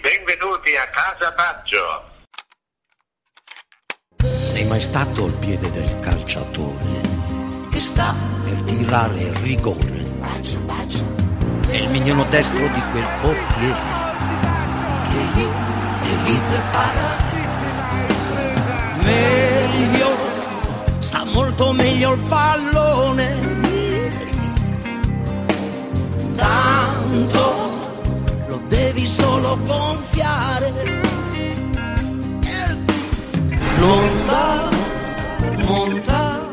Benvenuti a Casa Baggio. Sei mai stato al piede del calciatore che sta per tirare il rigore? È il mignolo destro di quel portiere che lì, è lì per parare. Meglio, sta molto meglio il pallone. Tanto gonfiare. L'onda monta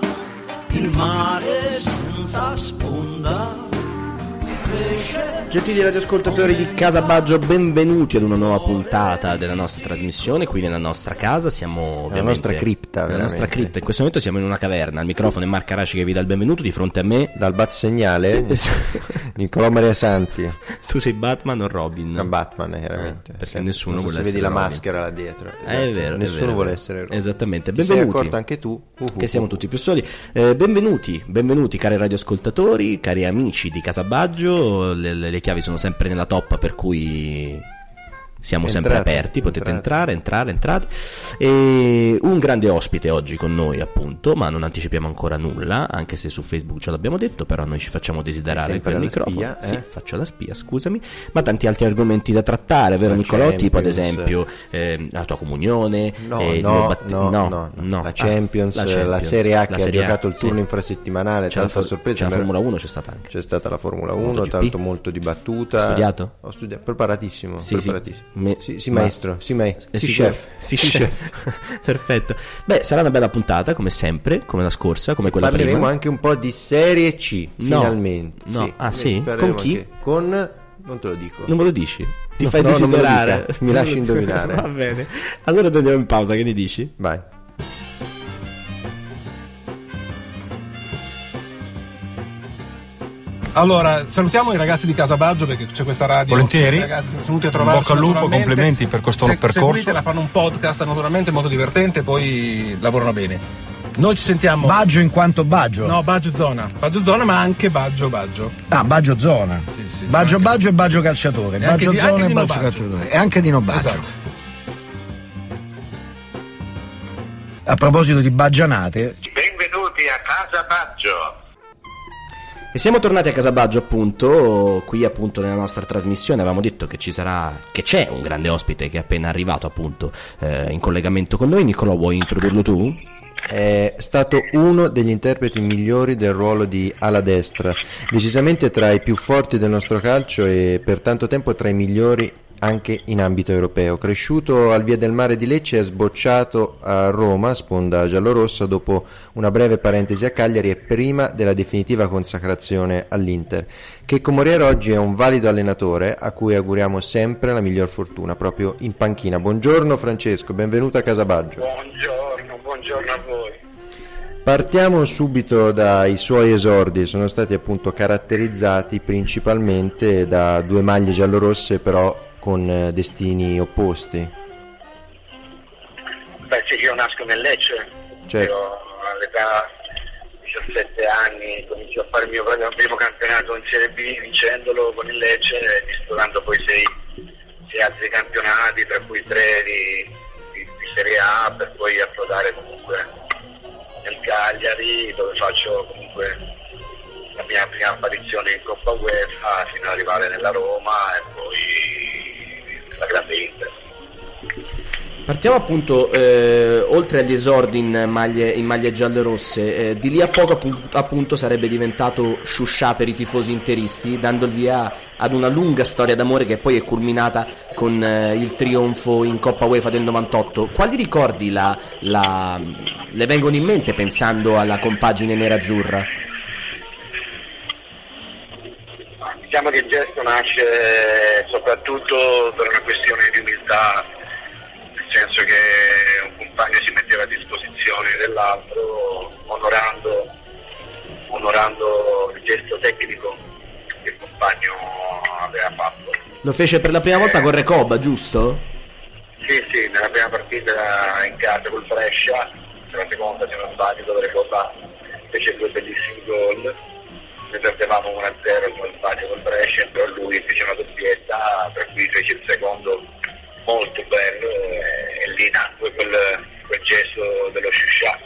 il mare senza sponda. Gentili radioascoltatori di Casa Baggio, benvenuti ad una nuova puntata della nostra trasmissione qui nella nostra casa. Siamo ovviamente nostra cripta, nella nostra cripta. In questo momento siamo in una caverna. Al microfono è Marco Araci che vi dà il benvenuto di fronte a me. Dal bat segnale Nicolò Maria Santi Tu sei Batman o Robin? da Batman chiaramente Eh, perché Sì. nessuno so vuole se vedi essere la Robin. maschera là dietro Eh, Esatto. è vero, è nessuno vero, è vuole vero. essere Robin. Esattamente, Ti sei benvenuti. accorto anche tu Uh, uh, Che siamo uh. tutti più soli. Eh, benvenuti, benvenuti cari radioascoltatori, cari amici di Casa Baggio. Le, le- chiavi sono sempre nella toppa, per cui siamo sempre Entrate, aperti. Potete entrate. entrare, entrare, entrate. E un grande ospite oggi con noi, appunto, ma non anticipiamo ancora nulla, anche se su Facebook ce l'abbiamo detto, però noi ci facciamo desiderare Sempre per il la microfono. spia, Sì, eh? faccio la spia, scusami. Ma tanti altri argomenti da trattare, vero La Nicolò? Tipo ad esempio eh, la tua comunione, No, eh, no, due batti- no, no, no, no. La Ah, Champions, la Champions, Serie A che la ha Serie A, giocato il sì. turno infrasettimanale, C'è la, tanta for- sorpresa, c'è la Formula 1 c'è stata anche. C'è stata la Formula 1, MotoGP. tanto molto dibattuta. Hai studiato? Ho studiato, preparatissimo, Sì, sì. Me- Sì, sì, ma- maestro, sì, ma- Eh, sì, sicuro? chef. Sì, chef. Perfetto. Beh, sarà una bella puntata, come sempre, come la scorsa, come quella Parleremo prima. anche un po' di Serie C, No. finalmente. No. Ah, sì? Con chi? anche- Con... non te lo dico. Non me lo dici? Ti No, fai no, desiderare. Mi lasci indovinare. Va bene. Allora andiamo in pausa, che ne dici? Vai. Allora, salutiamo i ragazzi di Casabaggio perché c'è questa radio. Volentieri. Ragazzi sono venuti a trovarci. Bocca al lupo, complimenti per questo Se- percorso. Seguitela, fanno un podcast naturalmente molto divertente, poi lavorano bene. Noi ci sentiamo. Baggio in quanto Baggio? No, Baggio Zona. Baggio Zona, ma anche Baggio Baggio. Ah, Baggio Zona. Sì, sì, Baggio sì, Baggio e Baggio Calciatore. E anche Baggio di- Zona anche e Baggio Baggio. Calciatore. E anche di No Baggio. Esatto. A proposito di baggianate, Benvenuti a Casa Baggio. E siamo tornati a Casabaggio appunto, qui appunto nella nostra trasmissione avevamo detto che ci sarà, che c'è un grande ospite che è appena arrivato appunto eh, in collegamento con noi, Nicolò vuoi introdurlo tu? È stato uno degli interpreti migliori del ruolo di ala destra, decisamente tra i più forti del nostro calcio e per tanto tempo tra i migliori anche in ambito europeo. Cresciuto al Via del Mare di Lecce è sbocciato a Roma, sponda giallorossa, dopo una breve parentesi a Cagliari e prima della definitiva consacrazione all'Inter, che Comoriero oggi è un valido allenatore a cui auguriamo sempre la miglior fortuna, proprio in panchina. Buongiorno Francesco, benvenuto a Casabaggio. Buongiorno, buongiorno a voi. Partiamo subito dai suoi esordi, sono stati appunto caratterizzati principalmente da due maglie giallorosse però con eh, destini opposti. Beh, sì, io nasco nel Lecce. Certo. Io all'età di 17 anni comincio a fare il mio primo campionato in Serie B vincendolo con il Lecce e disputando poi sei, sei altri campionati, tra cui tre di, di- di Serie A, per poi approdare comunque nel Cagliari dove faccio comunque la mia prima apparizione in Coppa UEFA fino ad arrivare nella Roma e poi nella grande Inter. Partiamo appunto, eh, oltre agli esordi in maglie, in maglie giallo-rosse, eh, di lì a poco appunto, appunto sarebbe diventato Shusha per i tifosi interisti, dando il via ad una lunga storia d'amore che poi è culminata con eh, il trionfo in Coppa UEFA del 98. Quali ricordi la, la, le vengono in mente pensando alla compagine nerazzurra? Diciamo che il gesto nasce soprattutto per una questione di umiltà, nel senso che un compagno si metteva a disposizione dell'altro onorando, onorando il gesto tecnico che il compagno aveva fatto. Lo fece per la prima volta con Recoba, giusto? Sì, sì, nella prima partita in casa col Brescia, nella seconda se non sbaglio dove Recoba fece due bellissimi gol ne perdevamo 1-0 con il sbaglio Brescia, però lui fece una doppietta, per cui fece il secondo molto bello e, lì nacque quel, quel gesto dello Shusha.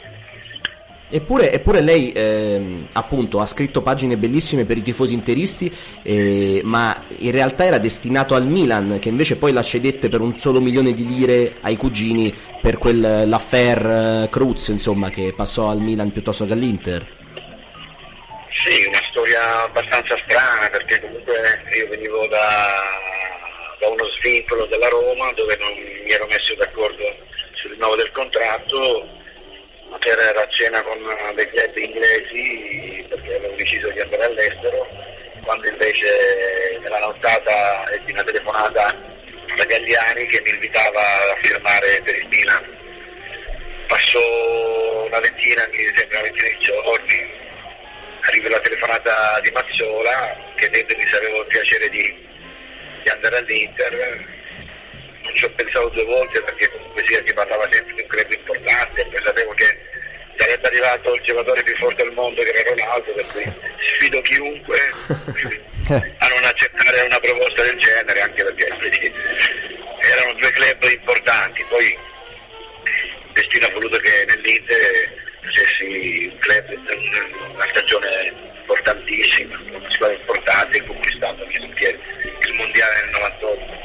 Eppure, eppure lei ehm, appunto ha scritto pagine bellissime per i tifosi interisti, eh, ma in realtà era destinato al Milan, che invece poi la cedette per un solo milione di lire ai cugini per quel l'affair Cruz, insomma, che passò al Milan piuttosto che all'Inter. Sì, una storia abbastanza strana perché comunque io venivo da, da uno svincolo della Roma dove non mi ero messo d'accordo sul rinnovo del contratto, ma era a cena con dei club inglesi perché avevo deciso di andare all'estero, quando invece nella nottata ebbi una telefonata da Gagliani che mi invitava a firmare per il Milan. Passò una ventina, mi sembra una ventina di giorni, arriva la telefonata di Mazzola chiedendomi se avevo il piacere di, di andare all'Inter. Non ci ho pensato due volte perché comunque sia si parlava sempre di un club importante e sapevo che sarebbe arrivato il giocatore più forte del mondo che era Ronaldo, per cui sfido chiunque a non accettare una proposta del genere, anche perché erano due club importanti. Poi il destino ha voluto che nell'Inter facessi un club, una stagione importantissima, una squadra importante, conquistato anche il mondiale nel 98.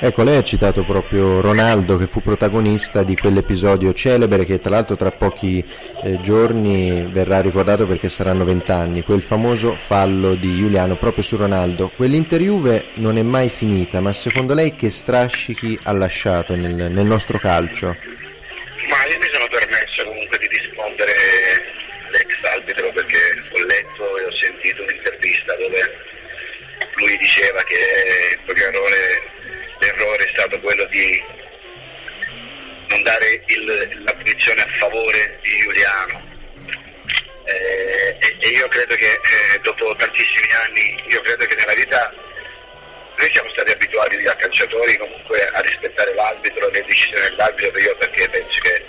Ecco, lei ha citato proprio Ronaldo che fu protagonista di quell'episodio celebre che tra l'altro tra pochi eh, giorni verrà ricordato perché saranno vent'anni, quel famoso fallo di Giuliano proprio su Ronaldo. Quell'Inter Juve non è mai finita, ma secondo lei che strascichi ha lasciato nel, nel nostro calcio? Ma io mi sono un'intervista dove lui diceva che errore, l'errore è stato quello di non dare il, la punizione a favore di Giuliano. Eh, e, e, io credo che eh, dopo tantissimi anni, io credo che nella vita noi siamo stati abituati da calciatori comunque a rispettare l'arbitro, le decisioni dell'arbitro, io perché penso che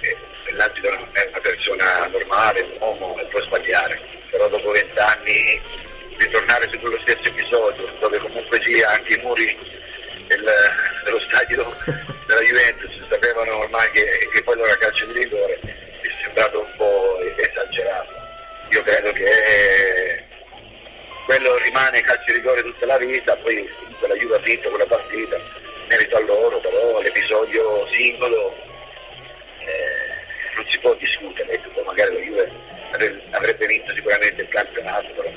eh, l'arbitro non è una persona normale, un uomo e può sbagliare, però dopo vent'anni ritornare su quello stesso episodio, dove comunque sia anche i muri del, dello stadio della Juventus sapevano ormai che, che quello era calcio di rigore, mi è sembrato un po' esagerato. Io credo che quello rimane calcio di rigore tutta la vita, poi quella Juve ha vinto quella partita, merito a loro, però l'episodio singolo eh, non si può discutere, ecco, magari la Juve avrebbe vinto sicuramente il campionato, però,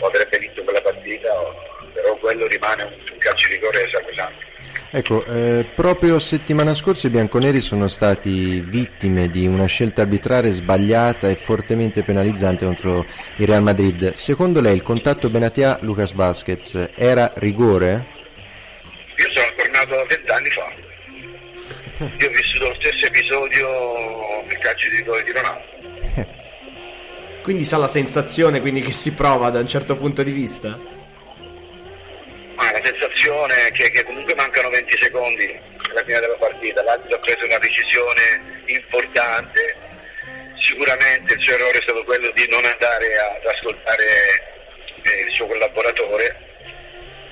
o avrebbe vinto quella partita, però quello rimane un calcio di rigore sacrosanto. Ecco, eh, proprio settimana scorsa i bianconeri sono stati vittime di una scelta arbitrale sbagliata e fortemente penalizzante contro il Real Madrid. Secondo lei il contatto Benatia-Lucas Vasquez era rigore? Io sono tornato vent'anni fa. Io ho vissuto lo stesso episodio del calcio di rigore di Ronaldo. Quindi sa la sensazione quindi, che si prova da un certo punto di vista? Ma la sensazione è che, che comunque mancano 20 secondi alla fine della partita, l'arbitro ha preso una decisione importante, sicuramente il suo errore è stato quello di non andare ad ascoltare eh, il suo collaboratore,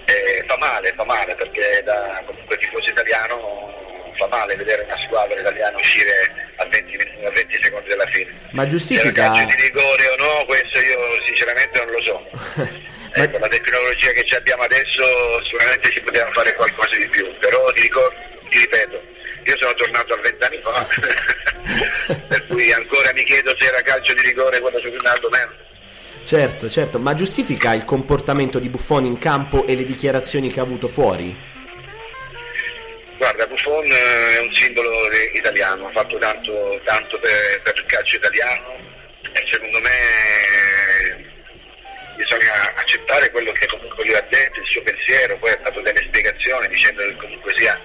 eh, fa male, fa male perché da comunque tifoso italiano fa male vedere una squadra italiana uscire a 20, a 20 secondi dalla fine. Ma giustifica... Se calcio di rigore o no, questo io sinceramente non lo so. Ecco, la tecnologia che abbiamo adesso sicuramente si poteva fare qualcosa di più, però ti, ricordo, ti ripeto, sono tornato a vent'anni fa, per cui ancora mi chiedo se era calcio di rigore quello su Ronaldo Mendes. Certo, certo, ma giustifica il comportamento di Buffon in campo e le dichiarazioni che ha avuto fuori? Guarda, Buffon eh, è un simbolo italiano, ha fatto tanto, tanto per, per il calcio italiano e secondo me eh, bisogna accettare quello che comunque lui ha detto, il suo pensiero, poi ha dato delle spiegazioni dicendo che comunque sia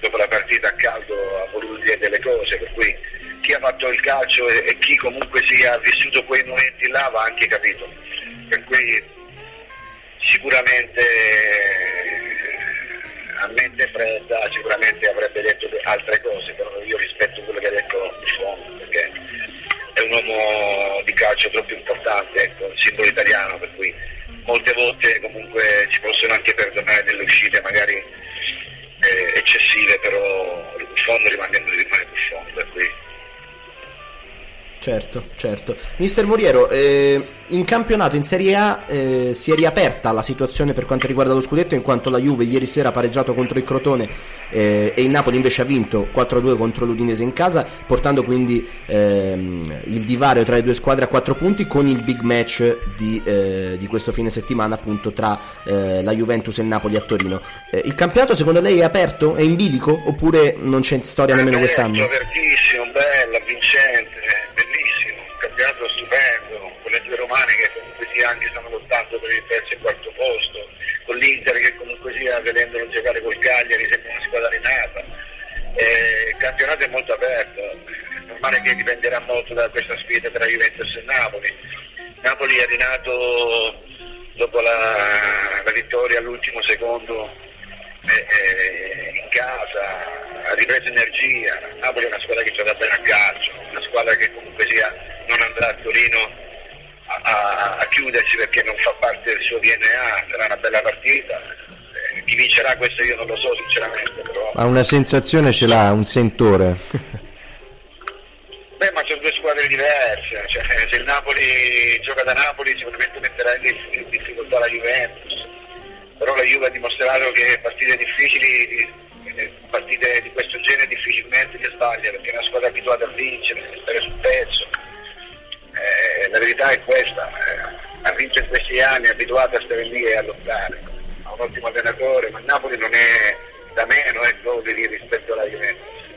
dopo la partita a caldo ha voluto dire delle cose, per cui chi ha fatto il calcio e, e chi comunque sia ha vissuto quei momenti là va anche capito. Per cui sicuramente a mente fredda sicuramente avrebbe detto de- altre cose, però io rispetto quello che ha detto Buffon perché è un uomo di calcio troppo importante, ecco, simbolo italiano, per cui molte volte comunque ci possono anche perdonare delle uscite magari eh, eccessive, però Buffon rimane, rimane Buffon, per cui Certo, certo. Mister Moriero, eh, in campionato in Serie A eh, si è riaperta la situazione per quanto riguarda lo scudetto in quanto la Juve ieri sera ha pareggiato contro il Crotone eh, e il Napoli invece ha vinto 4-2 contro l'Udinese in casa, portando quindi ehm, il divario tra le due squadre a 4 punti con il big match di, eh, di questo fine settimana appunto tra eh, la Juventus e il Napoli a Torino. Eh, il campionato secondo lei è aperto? È in bilico? Oppure non c'è storia nemmeno quest'anno? apertissimo, bello, vincente, che anche stanno lottando per il terzo e quarto posto, con l'Inter che comunque sia vedendolo giocare col Cagliari sembra una squadra rinata. Eh, il campionato è molto aperto, è normale che dipenderà molto da questa sfida tra Juventus e Napoli. Napoli è rinato dopo la, la vittoria all'ultimo secondo eh, eh, in casa, ha ripreso energia. Napoli è una squadra che gioca bene a calcio, una squadra che comunque sia non andrà a Torino a, a- chiudersi perché non fa parte del suo DNA, sarà una bella partita. Eh, chi vincerà questo io non lo so sinceramente, però Ha una sensazione, ce l'ha, un sentore. Beh, ma sono due squadre diverse, cioè, se il Napoli gioca da Napoli sicuramente metterà in dif- in difficoltà la Juventus, però la Juve ha dimostrato che partite difficili, eh, partite di questo genere difficilmente le sbaglia perché è una squadra abituata a vincere, a stare sul pezzo. Eh, la verità è questa, eh, ha vinto in questi anni, è abituata a stare lì e a lottare, ha un ottimo allenatore, ma Napoli non è da meno, è dove rispetto alla Juventus.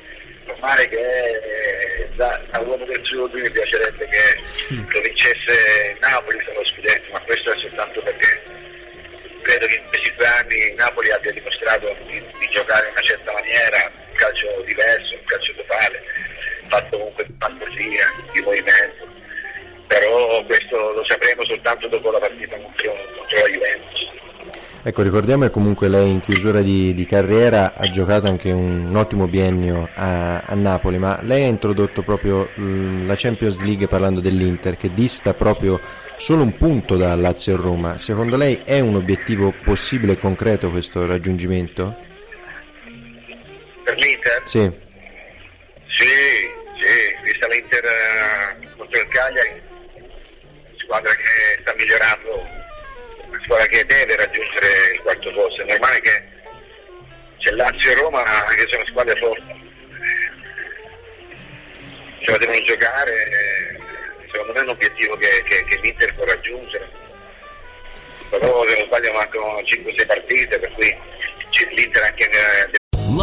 Normale che eh, da, da uomo del sud mi piacerebbe che lo vincesse Napoli per lo scudetto, ma questo è soltanto perché credo che in questi due anni Napoli abbia dimostrato di, di giocare in una certa maniera, un calcio diverso, un calcio totale, fatto comunque di fantasia, di movimento, però questo lo sapremo soltanto dopo la partita contro, contro la Juventus. Ecco, ricordiamo che comunque lei in chiusura di, di carriera ha giocato anche un, un ottimo biennio a, a Napoli, ma lei ha introdotto proprio mm, la Champions League parlando dell'Inter che dista proprio solo un punto da Lazio e Roma. Secondo lei è un obiettivo possibile e concreto questo raggiungimento? Per l'Inter? Sì. Sì, sì, vista l'Inter eh, contro il Cagliari, squadra che sta migliorando, una squadra che deve raggiungere il quarto posto, è normale che c'è Lazio e Roma che sono squadre forti, ce la devono giocare, secondo me è un obiettivo che, che- che l'Inter può raggiungere, però se non sbaglio mancano 5-6 partite, per cui l'Inter anche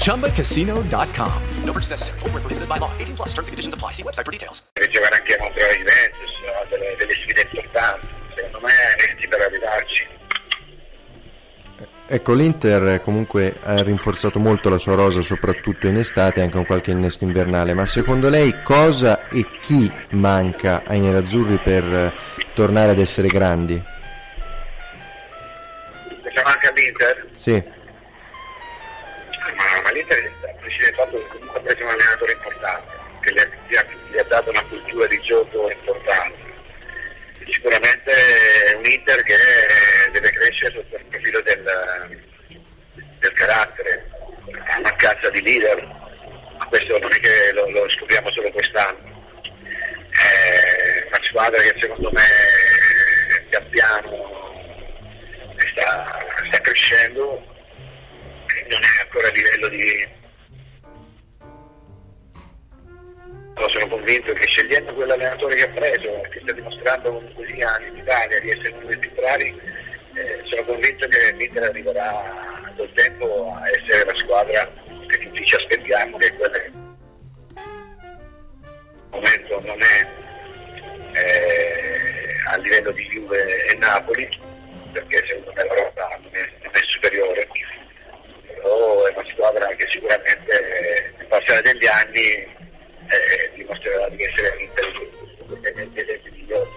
ChumbaCasino.com. No purchase necessary. Void where prohibited by law. 18 plus terms and conditions apply. See website for details. deve giocare anche contro la Juventus, ha delle, delle sfide importanti, secondo me meriti per arrivarci. Ecco, l'Inter comunque ha rinforzato molto la sua rosa, soprattutto in estate, anche con qualche innesto invernale. Ma secondo lei cosa e chi manca ai nerazzurri per eh, tornare ad essere grandi? Se manca all'Inter, Sì, ma, ma l'Inter il fatto comunque ha preso un allenatore importante, che gli ha, gli ha- ha dato una cultura di gioco importante. Sicuramente è un Inter che deve crescere sotto il profilo del, del carattere, a mancanza di leader, ma questo non è che lo, lo scopriamo solo quest'anno. È una squadra che secondo me pian piano sta, sta crescendo ancora a livello di... No, sono convinto che scegliendo quell'allenatore che ha preso, che sta dimostrando comunque sia in Italia di essere uno dei più bravi, eh, sono convinto che l'Inter arriverà col tempo a essere la squadra che tutti ci aspettiamo, che quella che al momento non è eh, a livello di Juve e Napoli, perché secondo me la Roma non è, non è superiore squadra che sicuramente nel passare degli anni eh, dimostrerà di essere l'Inter dei migliori.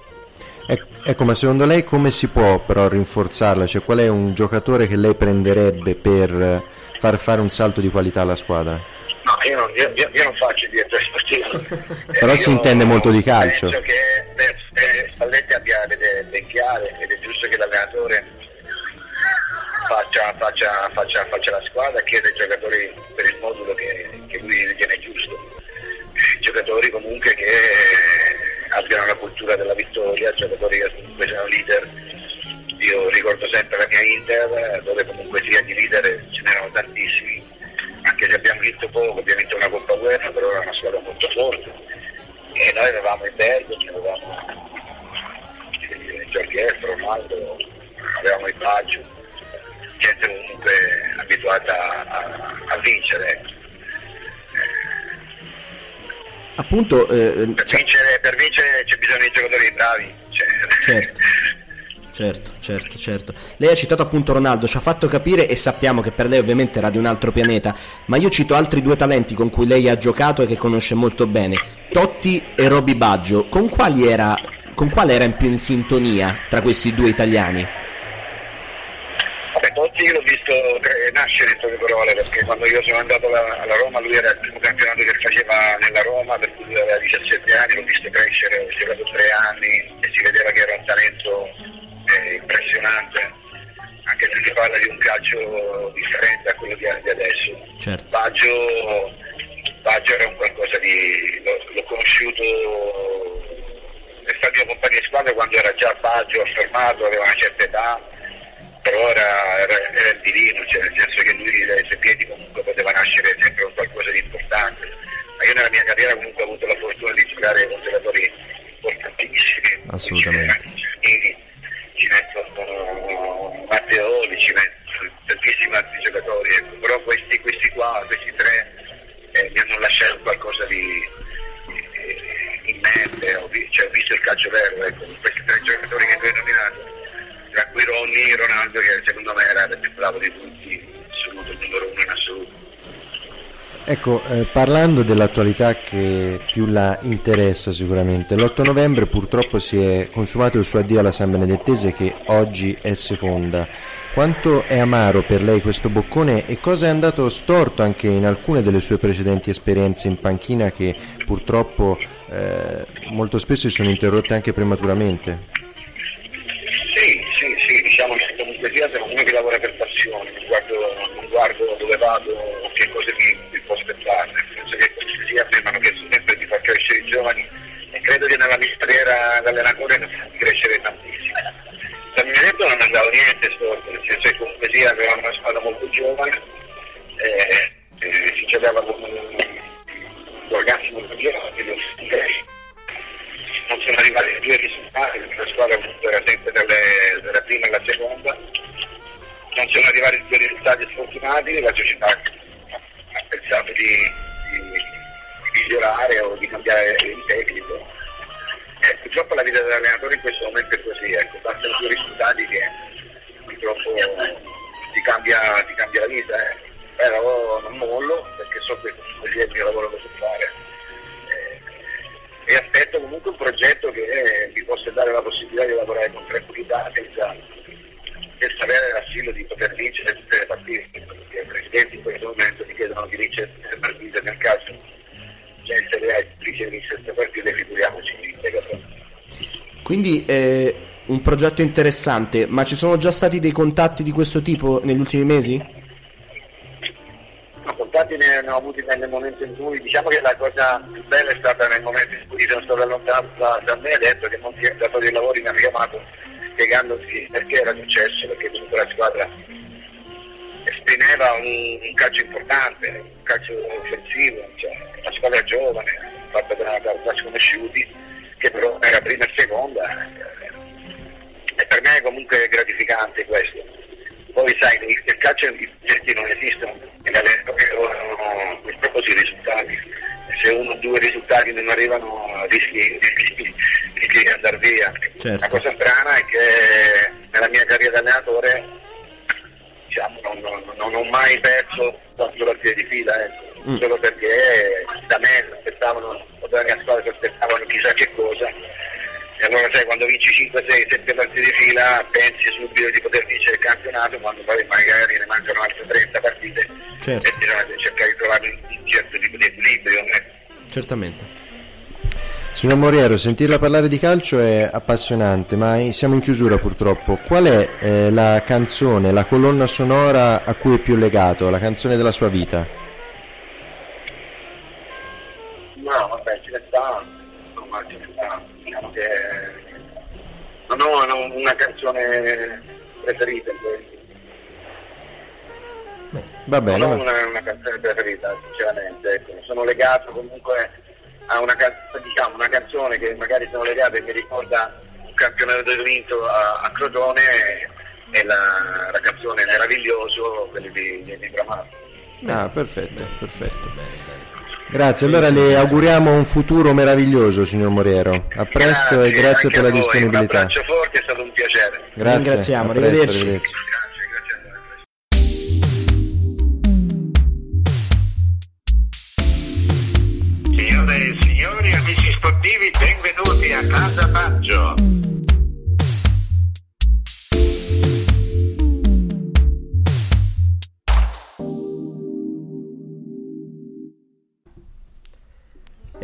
Ec- ecco, ma secondo lei come si può però rinforzarla? Cioè, qual è un giocatore che lei prenderebbe per far fare un salto di qualità alla squadra? No, io non, io, io- non faccio il direttore sportivo. Però Eh, si intende molto di calcio. Penso che eh, Spalletti abbia le idee chiare ed è giusto che l'allenatore faccia, faccia, faccia, faccia la squadra, chiede ai giocatori per il modulo che, che lui ritiene giusto. Giocatori comunque che abbiano la cultura della vittoria, giocatori che comunque siano leader. Io ricordo sempre la mia Inter, dove comunque sia di leader ce n'erano tantissimi, anche se abbiamo vinto poco, abbiamo vinto una Coppa Guerra, però era una squadra molto forte. E noi avevamo il Bergo, avevamo il Giorgiello, Ronaldo, avevamo il Baggio, gente comunque abituata a, a vincere. ecco. Appunto, eh, Per, vincere, per vincere c'è bisogno di giocatori bravi. cioè, certo. Certo, certo, certo. Lei ha citato appunto Ronaldo, ci ha fatto capire e sappiamo che per lei ovviamente era di un altro pianeta, ma io cito altri due talenti con cui lei ha giocato e che conosce molto bene, Totti e Roby Baggio. Con quali era con quale era in più in sintonia tra questi due italiani? Vabbè, Totti l'ho visto eh, nascere in poche parole perché quando io sono andato alla, Roma lui era il primo campionato che faceva nella Roma, per cui lui aveva 17 anni, l'ho visto crescere, ho giocato tre anni e si vedeva che era un talento eh, impressionante, anche se si parla di un calcio differente a quello di, di adesso. Certo. Baggio, Baggio era un qualcosa di... l'ho, l'ho conosciuto è stato mio compagno di squadra quando era già Baggio affermato, aveva una certa età, però era, era, il divino, cioè nel senso che lui dai suoi piedi comunque poteva nascere sempre con qualcosa di importante. Ma io nella mia carriera comunque ho avuto la fortuna di giocare con giocatori importantissimi. Assolutamente. Ci, ci metto Matteoli, ci metto tantissimi altri giocatori, ecco. però questi, questi qua, questi tre eh, mi hanno lasciato qualcosa di, eh, in mente, ho, cioè, ho visto il calcio vero, ecco, questi tre giocatori che tu hai nominato, tra cui Ronny e Ronaldo che secondo me era il più bravo di tutti, assoluto, il numero uno in assoluto. Ecco, eh, parlando dell'attualità che più la interessa sicuramente, l'8 novembre purtroppo si è consumato il suo addio alla San Benedettese che oggi è seconda. Quanto è amaro per lei questo boccone e cosa è andato storto anche in alcune delle sue precedenti esperienze in panchina che purtroppo eh, molto spesso si sono interrotte anche prematuramente? Vado che cosa mi, mi può aspettare, nel senso che comunque sia a me mi hanno chiesto sempre di far crescere i giovani e credo che nella mia carriera da allenatore ne ho fatti crescere tantissimo. Da Mineto non andavo niente storto, nel senso che comunque sia avevamo una squadra molto giovane, eh, eh, si giocava con ragazzi molto giovani, ho crescere non sono arrivati due risultati perché la squadra era sempre dalla prima alla seconda non sono arrivati due risultati sfortunati la società di, di migliorare o di cambiare il tecnico. Eh, purtroppo la vita dell'allenatore in questo momento è così, ecco, bastano due risultati che purtroppo ti cambia, ti cambia la vita. Eh. Però non mollo perché so che è il mio lavoro che so fare. Eh, e aspetto comunque un progetto che eh, mi possa dare la possibilità di lavorare con tranquillità senza, senza avere l'assillo di poter vincere tutte le partite, perché i presidenti in questo momento mi chiedono di vincere tutte le partite nel caso già in Serie A è difficile vincere queste partite, figuriamoci in Lega. Quindi eh, un progetto interessante, ma ci sono già stati dei contatti di questo tipo negli ultimi mesi? Contatti ne, ne ho avuti nel momento in cui, diciamo che la cosa più bella è stata nel momento in cui sono stato allontanato da, da me, ha detto che molti datori di lavori mi hanno chiamato spiegandosi perché era successo, perché comunque la squadra esprimeva un, un calcio importante, un calcio offensivo, cioè, una squadra giovane, fatta da, da ragazzi conosciuti, che però era prima e seconda. eh, E per me è comunque gratificante questo. Poi sai, nel calcio i non esistono, nell'allenatore lavorano per proprio sui risultati. Se uno o due risultati non arrivano rischi, rischi, rischi di andare via. Certo. La cosa strana è che nella mia carriera da allenatore diciamo, non, non- non ho mai perso quattro partite di fila, ecco, Mm. solo perché da me aspettavano, o dalla mia squadra si aspettavano chissà che cosa. E allora sai, quando vinci 5, 6, 7 partite di fila pensi subito di poter vincere il campionato, quando poi magari ne mancano altre 30 partite Certo. e bisogna cercare di trovare un, certo tipo di equilibrio. ecco. Certamente. Signor Moriero, sentirla parlare di calcio è appassionante, ma siamo in chiusura purtroppo. Qual è eh, la canzone, la colonna sonora a cui è più legato, la canzone della sua vita? No, vabbè, ce ne sta, non ho una canzone preferita in questo. Va bene, non ho una, una canzone preferita, sinceramente. Ecco. Sono legato comunque a una, diciamo, una canzone che magari sono legato e mi ricorda un campionato vinto a, a Crotone e la, la canzone Meraviglioso, quelli di, di, di Bramato. Ah, perfetto, perfetto. Grazie, allora le auguriamo un futuro meraviglioso, signor Moriero. A presto e grazie per la disponibilità. Un abbraccio forte, è stato un piacere. Grazie, Ringraziamo, presto, arrivederci. arrivederci.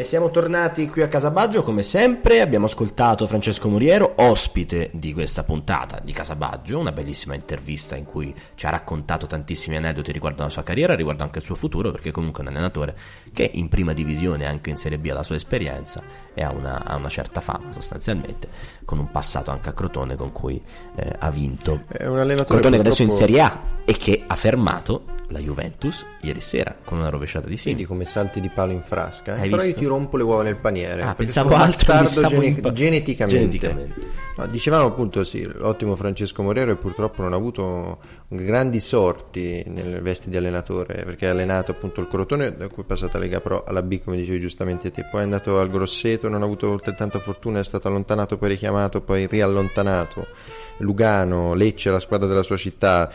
Siamo tornati qui a Casabaggio come sempre, abbiamo ascoltato Francesco Moriero, ospite di questa puntata di Casabaggio, una bellissima intervista in cui ci ha raccontato tantissimi aneddoti riguardo la sua carriera, riguardo anche il suo futuro, perché comunque è un allenatore che in prima divisione, anche in Serie B ha la sua esperienza e ha una, ha una certa fama sostanzialmente, con un passato anche a Crotone con cui eh, ha vinto. È un allenatore Crotone che adesso è in Serie A e che ha fermato la Juventus ieri sera con una rovesciata di Vedi Sini. come salti di palo in frasca. eh? Hai Però visto? io ti rompo le uova nel paniere. Ah, pensavo altro, gene- impa- geneticamente. Geneticamente. No, dicevamo appunto sì, l'ottimo Francesco Morero e purtroppo non ha avuto grandi sorti nelle vesti di allenatore perché ha allenato appunto il Crotone da cui è passata a Lega Pro alla B come dicevi giustamente te poi è andato al Grosseto non ha avuto altrettanta fortuna è stato allontanato poi richiamato poi riallontanato Lugano, Lecce la squadra della sua città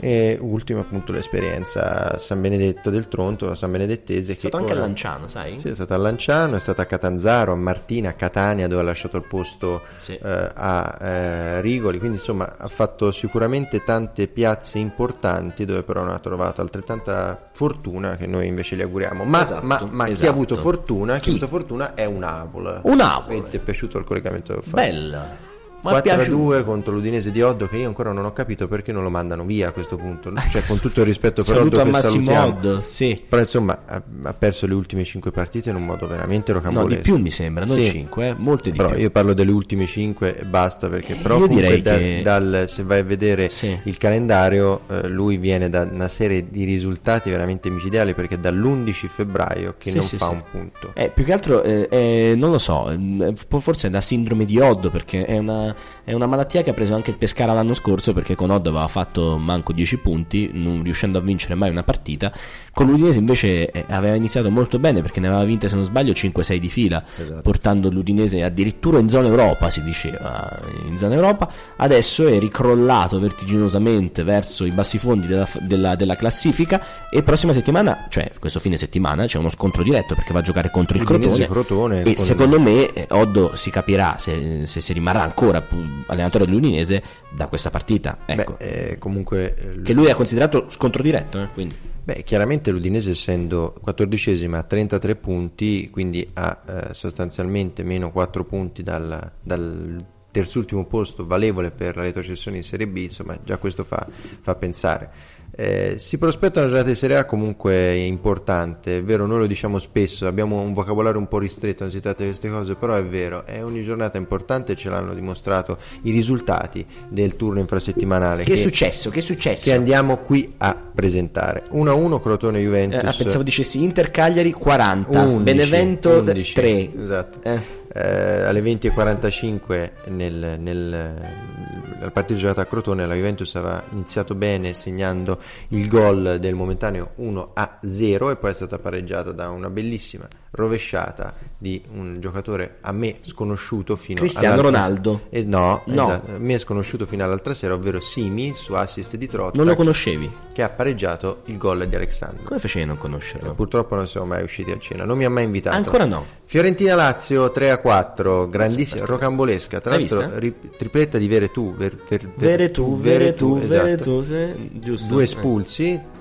e ultima appunto l'esperienza a San Benedetto del Tronto, a San Benedettese. È stato anche a Lanciano, sai? Sì, è stato a Lanciano, è stato a Catanzaro, a Martina, a Catania dove ha lasciato il posto Sì. eh, a eh, Rigoli, quindi insomma ha fatto sicuramente tante piazze importanti dove però non ha trovato altrettanta fortuna che noi invece gli auguriamo. Ma, Esatto, ma- ma chi esatto. ha avuto fortuna? Chi, Chi? ha avuto fortuna è un Apol. Un Apol. Ti è piaciuto il collegamento che ho fatto? Bella. Ma 4-2 contro l'Udinese di Oddo che io ancora non ho capito perché non lo mandano via a questo punto cioè con tutto il rispetto per Oddo che Massimo Oddo, sì. però insomma ha, ha perso le ultime 5 partite in un modo veramente No, rocambolesco di più mi sembra, non Sì. 5, eh, molte di però più. io parlo delle ultime 5 e basta perché però io comunque direi da- che- dal, se vai a vedere Sì. il calendario eh, lui viene da una serie di risultati veramente micidiali perché dall'11 febbraio che Sì, non fa un punto Eh, più che altro, eh, eh, non lo so, eh, forse è da sindrome di Oddo perché è una, una, è una malattia che ha preso anche il Pescara l'anno scorso perché con Odd aveva fatto manco 10 punti, non riuscendo a vincere mai una partita. Con l'Udinese invece eh, aveva iniziato molto bene perché ne aveva vinte, se non sbaglio, 5-6 di fila, Esatto. portando l'Udinese addirittura in zona Europa, si diceva, in zona Europa. Adesso è ricrollato vertiginosamente verso i bassi fondi della, della- della classifica e prossima settimana, cioè questo fine settimana, c'è uno scontro diretto perché va a giocare contro il Crotone. Crotone, e con- secondo me eh, Oddo si capirà se, se si rimarrà ancora pu- allenatore dell'Udinese da questa partita. Ecco. Beh, eh, comunque eh, che lui ha considerato scontro diretto, eh, quindi. Beh, chiaramente l'Udinese essendo 14esima a 33 punti, quindi ha eh, sostanzialmente meno 4 punti dal, dal terzultimo posto valevole per la retrocessione in Serie B, insomma già questo fa, fa pensare. Eh, si prospetta una giornata di Serie A comunque importante, è vero, noi lo diciamo spesso, abbiamo un vocabolario un po' ristretto, non si tratta di queste cose, però è vero, è ogni giornata importante, ce l'hanno dimostrato i risultati del turno infrasettimanale. Che è successo? Che è successo? Che andiamo qui a presentare. 1-1 Crotone Juventus. Eh, ah, pensavo dicessi Inter Cagliari 40, 11, Benevento 11, 3. esatto. Eh. Eh, alle 20.45 nel, nel, la partita giocata a Crotone la Juventus aveva iniziato bene segnando il gol del momentaneo 1 a 0 e poi è stata pareggiata da una bellissima rovesciata di un giocatore a me sconosciuto fino Cristiano all'altra- Ronaldo. Eh, no, No. esatto, a me è sconosciuto fino all'altra sera ovvero Simi su assist di Trotta Non lo conoscevi? che ha pareggiato il gol di Alexandro Come facevi a non conoscerlo? Purtroppo non siamo mai usciti a cena, non mi ha mai invitato. Ancora no. Fiorentina Lazio 3 a 4, grandissima, rocambolesca. Tra l'altro, ri- tripletta di Veretù. Ver, ver, Veretù, Veretù, esatto. Veretù, giusto. Due Eh.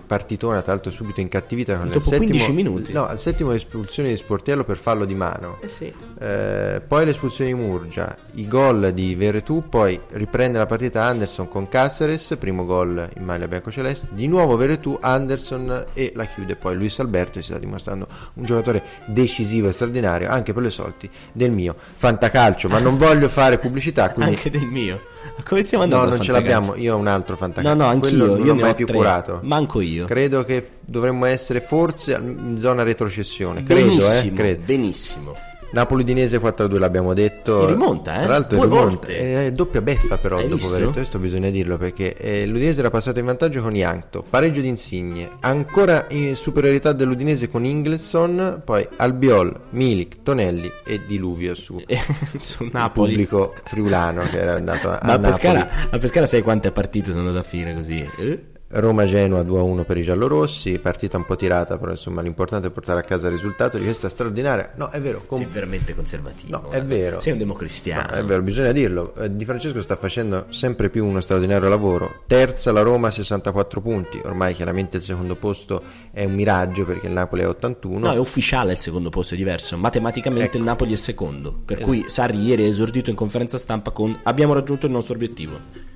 Partitona, tra l'altro, subito incattivita con il Dopo settimo, 15 minuti. No, al settimo espulsione di Sportiello per fallo di mano. Eh sì. Eh, poi l'espulsione di Murgia, i gol di Veretù, poi riprende la partita Anderson con Caceres, primo gol in maglia biancoceleste, di nuovo Veretù, Anderson e la chiude poi Luis Alberto si sta dimostrando un giocatore decisivo e straordinario anche per le sorti del mio fantacalcio, ma non voglio fare pubblicità, quindi Anche del mio. Come stiamo No, andando? non al ce l'abbiamo. Io ho un altro fantacalcio. No, no, anch'io. Quello non io l'ho mai più tre. curato. Manco io. Credo che dovremmo essere forse in zona retrocessione. Credo, benissimo, eh, credo. benissimo. Napoli-Dinese 4-2 l'abbiamo detto. E rimonta, eh? Tra l'altro Due rimonta. volte. È doppia beffa però Hai dopo visto? Veretù, questo bisogna dirlo perché eh, l'Udinese era passato in vantaggio con Yankto, pareggio di Insigne, ancora in superiorità dell'Udinese con Ingleson, poi Albiol, Milik, Tonelli e Diluvio su, Su il Napoli. pubblico friulano che era andato a, Ma a a Pescara, a Pescara sai quante partite sono da fine così? Eh? Roma-Genoa 2-1 per i giallorossi, partita un po' tirata, però insomma l'importante è portare a casa il risultato di questa straordinaria. No, è vero, com- Sei veramente conservativo. No, è vero. Sei un democristiano. No, è vero, bisogna dirlo. Eh, Di Francesco sta facendo sempre più uno straordinario lavoro. Terza la Roma 64 punti. Ormai chiaramente il secondo posto è un miraggio perché il Napoli è 81. No, è ufficiale il secondo posto, è diverso. Matematicamente Ecco. il Napoli è secondo. Per Esatto. cui Sarri ieri ha esordito in conferenza stampa con abbiamo raggiunto il nostro obiettivo.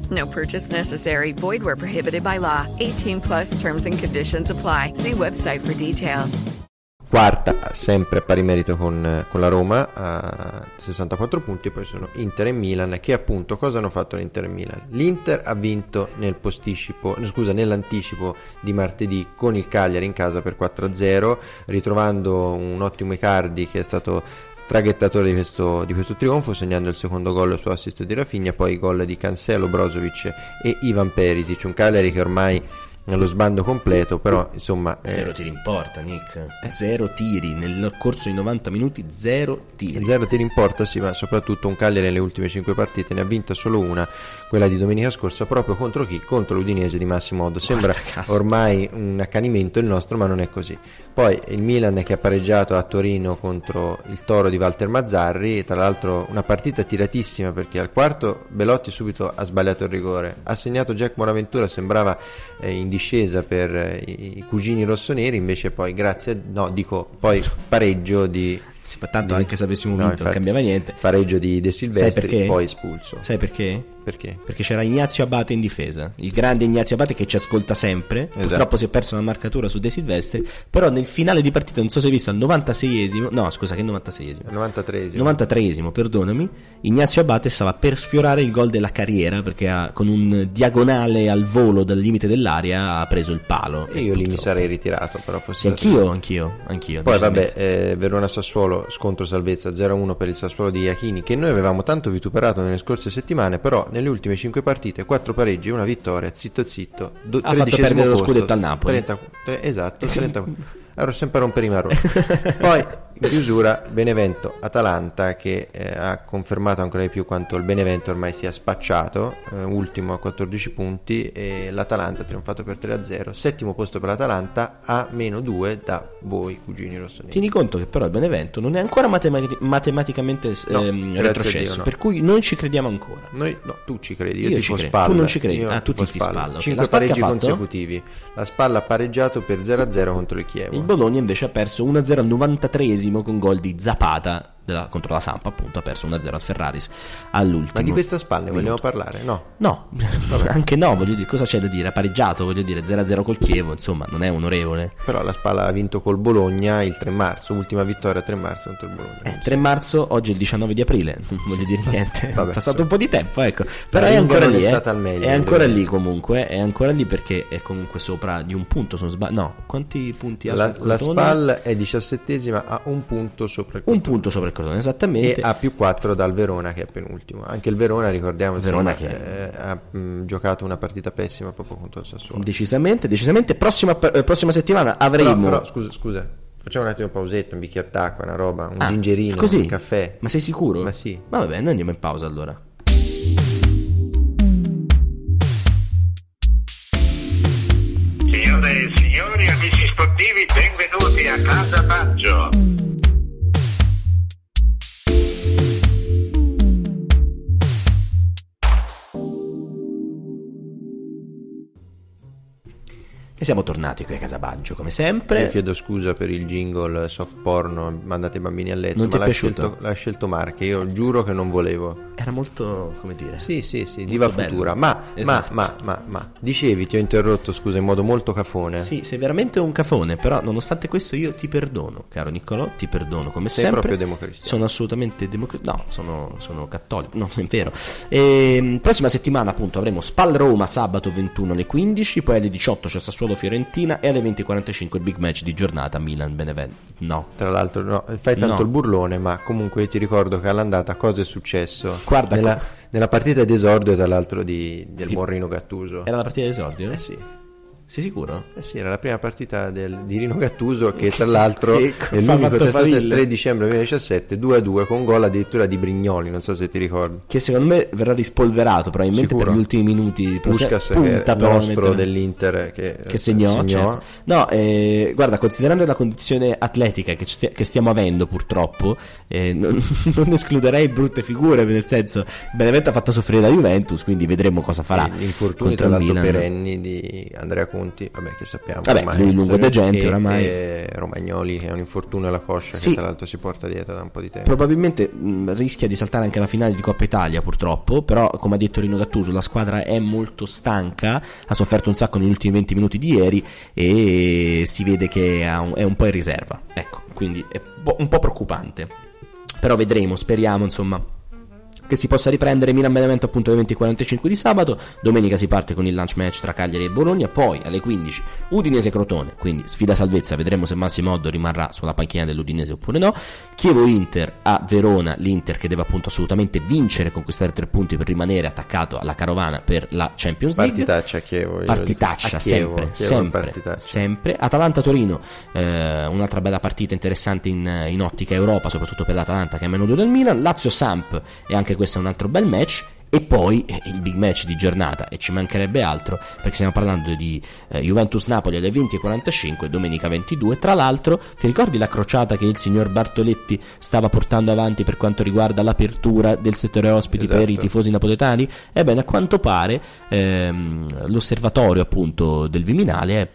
No purchase necessary. Void where prohibited by law. 18 plus terms and conditions apply. See website for details. quarta, sempre a pari merito con, con la Roma a 64 punti, poi sono Inter e Milan che appunto cosa hanno fatto l'Inter e Milan? L'Inter ha vinto nel posticipo, scusa, nell'anticipo di martedì con il Cagliari in casa per 4-0, ritrovando un ottimo Icardi che è stato traghettatore di questo, di questo trionfo, segnando il secondo gol su assist di Rafinha, poi i gol di Cancelo, Brozovic e Ivan Perisic, un Cagliari che ormai è allo sbando completo, però insomma... eh, Zero tiri in porta, Nick. Zero tiri. Nel corso di 90 minuti, zero tiri. Zero tiri in porta, sì, ma soprattutto un Cagliari nelle ultime 5 partite ne ha vinta solo una, quella di domenica scorsa, proprio contro chi? Contro l'Udinese di Massimo Oddo. Sembra ormai un accanimento il nostro, ma non è così. Poi il Milan che ha pareggiato a Torino contro il Toro di Walter Mazzarri, tra l'altro una partita tiratissima perché al quarto Belotti subito ha sbagliato il rigore, ha segnato Jack Moraventura, sembrava eh, in discesa per eh, i, cugini rossoneri, invece poi grazie, no dico poi pareggio di Sì, ma tanto anche se avessimo No, vinto non infatti, cambiava niente. Pareggio di De Silvestri, poi espulso. Sai perché? Perché? Perché c'era Ignazio Abate in difesa, il grande Ignazio Abate che ci ascolta sempre. Esatto. Purtroppo si è perso una marcatura su De Silvestri. Però nel finale di partita, non so se hai visto al 96esimo, no, scusa, che 96esimo. 93esimo. 93esimo, perdonami. Ignazio Abate stava per sfiorare il gol della carriera perché ha- con un diagonale al volo dal limite dell'area ha preso il palo. E io lì mi sarei ritirato, però fosse Sì, anch'io, anch'io, anch'io. Poi vabbè, eh, Verona-Sassuolo, scontro salvezza 0-1 per il Sassuolo di Iachini, che noi avevamo tanto vituperato nelle scorse settimane, però nelle ultime 5 partite, 4 pareggi e una vittoria, zitto zitto, do- Ha fatto perdere lo posto, scudetto al Napoli. 30 tre- esatto, 30 ero sempre a rompere i marroni. Poi in chiusura Benevento-Atalanta che eh, ha confermato ancora di più quanto il Benevento ormai sia spacciato, eh, ultimo a 14 punti e l'Atalanta ha trionfato per 3-0, settimo posto per l'Atalanta a meno 2 da voi cugini rossoneri. Tieni conto che però il Benevento non è ancora matema- matematicamente No, ehm, retrocesso, Dio, no. per cui non ci crediamo ancora. Noi, no, tu ci credi, io, Io ci credo. spalla. Tu non ci credi? Io Ah, tu tifo tifi spalla, ok. 5 La Spal che pareggi consecutivi. La spalla ha pareggiato per 0-0 contro il Chievo. Il Bologna invece ha perso 1-0 al 93esimo con gol di Zapata della- contro la Sampa, appunto, ha perso 1-0 al Ferraris all'ultimo. Ma di questa spalla ne vogliamo minuto. parlare? No. No, anche no, voglio dire, cosa c'è da dire? Ha pareggiato, voglio dire, 0-0 col Chievo, insomma, non è onorevole. Però la spalla ha vinto col Bologna il 3 marzo, ultima vittoria 3 marzo contro il Bologna. Eh, 3 marzo, oggi è il 19 di aprile, non voglio dire niente, Vabbè, è passato un po' di tempo, ecco. Però è ancora lì, è eh. meglio, è ancora lì comunque, è ancora lì perché è comunque sopra di un punto, se non sbaglio. No, quanti punti ha La, la spalla è diciassettesima a un punto sopra il Un Crotone. punto sopra il Crotone, esattamente. E a più 4 dal Verona che è penultimo. Anche il Verona, ricordiamo, Verona insomma, che- eh, ha mh, giocato una partita pessima proprio contro il Sassuolo. Decisamente, decisamente. Prossima, eh, prossima settimana Però, avremo. però, scusa, scusa, facciamo un attimo pausetto, un bicchiere d'acqua, una roba, un Ah, gingerino, così? un caffè. Ma sei sicuro? Ma sì. Ma vabbè, noi andiamo in pausa allora. Signore e signori, amici sportivi, benvenuti a Casa Baggio. E siamo tornati qui a Casabaggio, come Io sempre. chiedo scusa per il jingle soft porno, mandate i bambini a letto, Non ti ma è l'ha scelto, l'ha scelto Marche, io giuro che non volevo. Era molto, come dire. Sì, sì, sì, diva bello. futura. Ma, Esatto. ma, ma, ma, ma, dicevi, ti ho interrotto, scusa, in modo molto cafone. Sì, sei veramente un cafone, però nonostante questo io ti perdono, caro Niccolò, ti perdono come Sei sempre. proprio democristiano. Sono assolutamente democristiano. No, sono, sono cattolico, no, è vero. E, prossima settimana appunto avremo Spal Roma sabato 21 alle 15, poi alle 18 c'è Sassuolo Fiorentina e alle 20.45 il big match di giornata Milan Benevento. No. Tra l'altro, no, fai tanto No. il burlone, ma comunque ti ricordo che all'andata cosa è successo? Guarda, nella, co- nella partita d'esordio, tra l'altro, di, del Morrino Gattuso. Era la partita d'esordio? Eh sì. Sei sicuro? Eh sì, era la prima partita del- di Rino Gattuso che tra l'altro Che è l'unico testato faville. 3 dicembre 2017 2-2 con gol addirittura di Brignoli, non so se ti ricordi. Che secondo me verrà rispolverato probabilmente Sicuro. per gli ultimi minuti. Puskas che è a nostro dell'Inter che, che segnò, segnò. certo. No, eh, guarda, considerando la condizione atletica che, stia- che stiamo avendo purtroppo, eh, non, non escluderei brutte figure, nel senso, Benevento ha fatto soffrire la Juventus, quindi vedremo cosa farà. E gli infortuni tra il l'altro Milan. perenni di Andrea Conti, vabbè che sappiamo. Vabbè, ormai lui essere- lungodegente e- oramai. E Romagnoli che ha un infortunio alla coscia Sì. che tra l'altro si porta dietro da un po' di tempo. Probabilmente mh, rischia di saltare anche la finale di Coppa Italia, purtroppo. Però, come ha detto Rino Gattuso, la squadra è molto stanca. Ha sofferto un sacco negli ultimi 20 minuti di ieri. E si vede che è un po' in riserva. Ecco, quindi è un po' preoccupante. Però vedremo, speriamo, insomma. Che si possa riprendere Milan Benevento appunto alle 20.45 di sabato. Domenica si parte con il lunch match tra Cagliari e Bologna. Poi alle 15 Udinese Crotone. Quindi sfida salvezza. Vedremo se Massimo Oddo rimarrà sulla panchina dell'Udinese oppure no. Chievo Inter a Verona. L'Inter che deve appunto assolutamente vincere conquistare tre punti per rimanere attaccato alla carovana per la Champions League. Partitaccia a Chievo. Partitaccia, dico. A Chievo, sempre, Chievo sempre, partitaccia. sempre. Atalanta-Torino, eh, un'altra bella partita interessante in, in ottica Europa, soprattutto per l'Atalanta che è a meno 2 del Milan. Lazio-Samp, e anche questo è un altro bel match. E poi eh, il big match di giornata, e ci mancherebbe altro, perché stiamo parlando di eh, Juventus-Napoli alle 20.45, domenica 22. Tra l'altro, ti ricordi la crociata che il signor Bartoletti stava portando avanti per quanto riguarda l'apertura del settore ospiti per i Esatto. tifosi napoletani? Ebbene, a quanto pare ehm, l'osservatorio appunto del Viminale è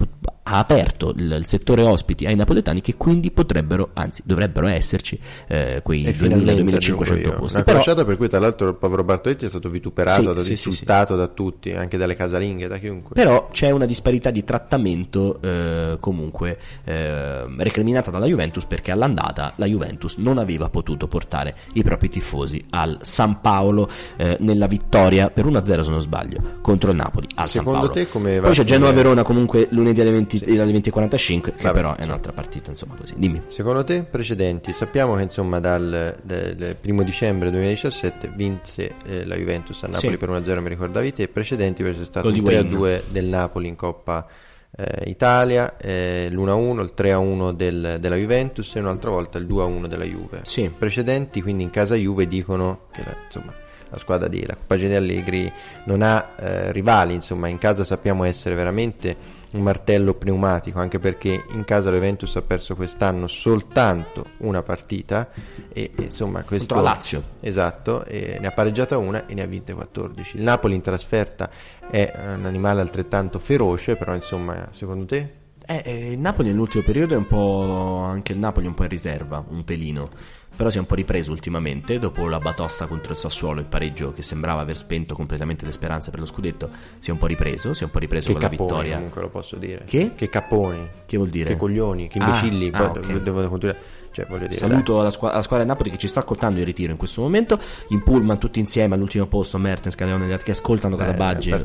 ha aperto il, settore ospiti ai napoletani che quindi potrebbero, anzi dovrebbero esserci eh, quei E finalmente 2000-2500 aggiungo io. posti. Una Però, crociata per cui tra l'altro il povero Bartoletti è stato vituperato, Sì, sì, sì, insultato da tutti, anche dalle casalinghe, da chiunque. però c'è una disparità di trattamento eh, comunque eh, recriminata dalla Juventus perché all'andata la Juventus non aveva potuto portare i propri tifosi al San Paolo eh, nella vittoria per 1-0 se non sbaglio contro il Napoli al San Secondo Paolo. te come va Poi c'è finire? Genoa-Verona comunque lunedì alle 20 alle 20.45 che Vabbè, però è un'altra partita insomma così. Dimmi. Secondo te precedenti? Sappiamo che insomma dal, del primo dicembre 2017 vinse eh, la Juventus a Napoli Sì. per 1-0, mi ricordavi te, precedenti invece è stato il di Wayne. 3-2 del Napoli in Coppa eh, Italia, eh, l'1-1, il 3-1 del- della Juventus e un'altra volta il 2-1 della Juve. Sì. Precedenti, quindi in casa Juve dicono che la, insomma, la squadra di la Coppa Gene Allegri non ha eh, rivali, insomma in casa sappiamo essere veramente un martello pneumatico, anche perché in casa la Juventus ha perso quest'anno soltanto una partita e, insomma questo Contro la Lazio. Esatto, ne ha pareggiata una e ne ha vinte 14. Il Napoli in trasferta è un animale altrettanto feroce, però insomma, secondo te? Eh, eh, il Napoli nell'ultimo periodo è un po' anche il Napoli è un po' in riserva, un pelino. Però si è un po' ripreso ultimamente dopo la batosta contro il Sassuolo, il pareggio che sembrava aver spento completamente le speranze per lo scudetto. Si è un po' ripreso, si è un po' ripreso Che con la capponi vittoria. comunque lo posso dire. Che? Che capponi. Che vuol dire? Che coglioni, che Ah, imbecilli. ah, poi ok. devo continuare. Cioè, dire, Saluto squa- alla squadra del Napoli che ci sta ascoltando in ritiro in questo momento. In pullman tutti insieme all'ultimo posto, Mertens, Scaleone e che ascoltano Casabaggi. eh,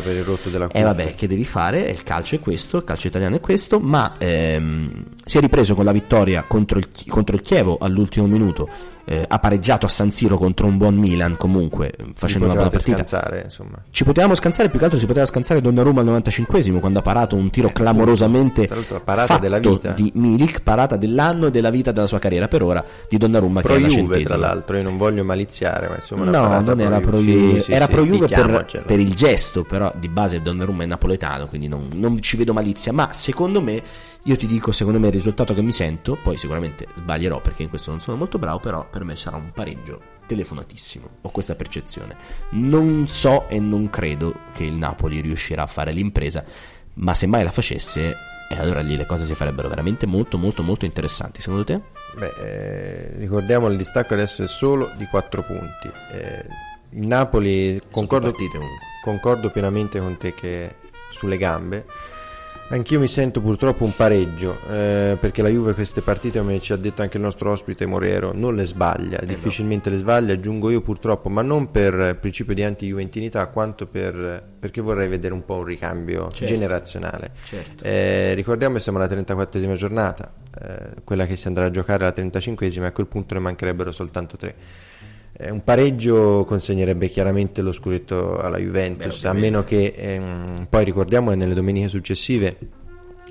per il rotto della E cuffia. vabbè, che devi fare? Il calcio è questo, il calcio italiano è questo, ma ehm, si è ripreso con la vittoria contro il, contro il Chievo all'ultimo minuto. Eh, ha pareggiato a San Siro contro un buon Milan comunque eh, facendo una buona partita. scansare, ci potevamo scansare più che altro si poteva scansare Donnarumma al 95esimo quando ha parato un tiro clamorosamente Eh, la parata fatto della vita. di Milik parata dell'anno e della vita della sua carriera. Per ora di Donnarumma Pro che è la Juve, tra centesima. l'altro, io non voglio maliziare, ma insomma no, non era pro Sì, Juve, sì, era sì, pro Juve per, per il gesto, però di base Donnarumma è napoletano, quindi non, non ci vedo malizia, ma secondo me, io ti dico, secondo me il risultato che mi sento, poi sicuramente sbaglierò perché in questo non sono molto bravo, però per me sarà un pareggio telefonatissimo, ho questa percezione. Non so e non credo che il Napoli riuscirà a fare l'impresa, ma se mai la facesse, e allora lì le cose si farebbero veramente molto molto molto interessanti, secondo te? Beh, eh, ricordiamo il distacco adesso è solo di 4 punti. Eh, il Napoli, concordo, partite concordo pienamente con te che sulle gambe. Anch'io mi sento purtroppo un pareggio, eh, perché la Juve queste partite, come ci ha detto anche il nostro ospite Morero, non le sbaglia, difficilmente le sbaglia, aggiungo io purtroppo, ma non per principio di anti-juventinità, quanto per, perché vorrei vedere un po' un ricambio Certo. generazionale. Certo. Eh, ricordiamo che siamo alla 34esima giornata, eh, quella che si andrà a giocare alla 35esima, e a quel punto ne mancherebbero soltanto tre. Eh, un pareggio consegnerebbe chiaramente lo scudetto alla Juventus, Beh, a meno che ehm, poi ricordiamo che nelle domeniche successive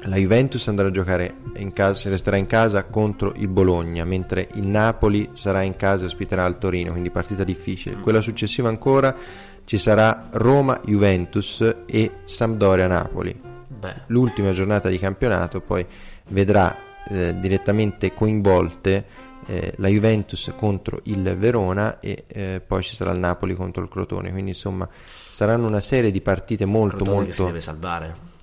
la Juventus andrà a giocare in casa, resterà in casa contro il Bologna, mentre il Napoli sarà in casa e ospiterà il Torino, quindi partita difficile. Quella successiva ancora ci sarà Roma-Juventus e Sampdoria-Napoli. Beh. L'ultima giornata di campionato poi vedrà eh, direttamente coinvolte eh, la Juventus contro il Verona e eh, poi ci sarà il Napoli contro il Crotone. Quindi insomma saranno una serie di partite molto molto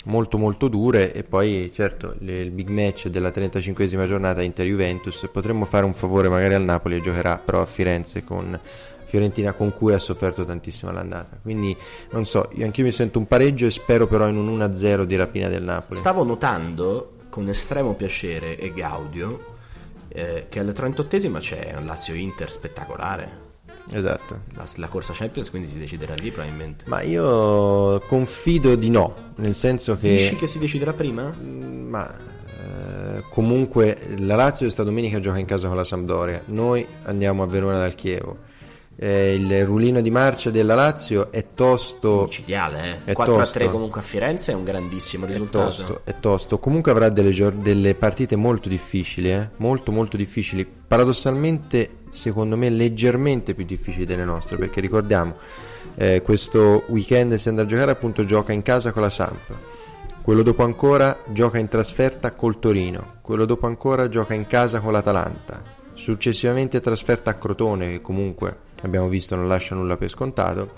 molto molto dure. E poi certo le- il big match della 35esima giornata Inter-Juventus. Potremmo fare un favore magari al Napoli e giocherà però a Firenze con Fiorentina con cui ha sofferto tantissimo l'andata quindi non so io anch'io mi sento un pareggio e spero però in un 1-0 di rapina del Napoli. Stavo notando con estremo piacere e gaudio eh, che alla 38esima c'è un Lazio-Inter spettacolare. esatto La, la corsa Champions quindi si deciderà lì probabilmente. ma io confido di no nel senso che Dici che si deciderà prima? ma eh, comunque la Lazio questa domenica gioca in casa con la Sampdoria noi andiamo a Verona dal Chievo Eh, il rullino di marcia della Lazio è tosto Micidiale, eh? È 4 a tosto. 3 comunque a Firenze è un grandissimo è risultato. tosto, è tosto. Comunque avrà delle, gior- delle partite molto difficili, eh? molto molto difficili. Paradossalmente, secondo me, leggermente più difficili delle nostre, perché ricordiamo, eh, questo weekend si andrà a giocare appunto gioca in casa con la Samp. Quello dopo ancora gioca in trasferta col Torino. Quello dopo ancora gioca in casa con l'Atalanta. Successivamente trasferta a Crotone, che comunque abbiamo visto non lascia nulla per scontato.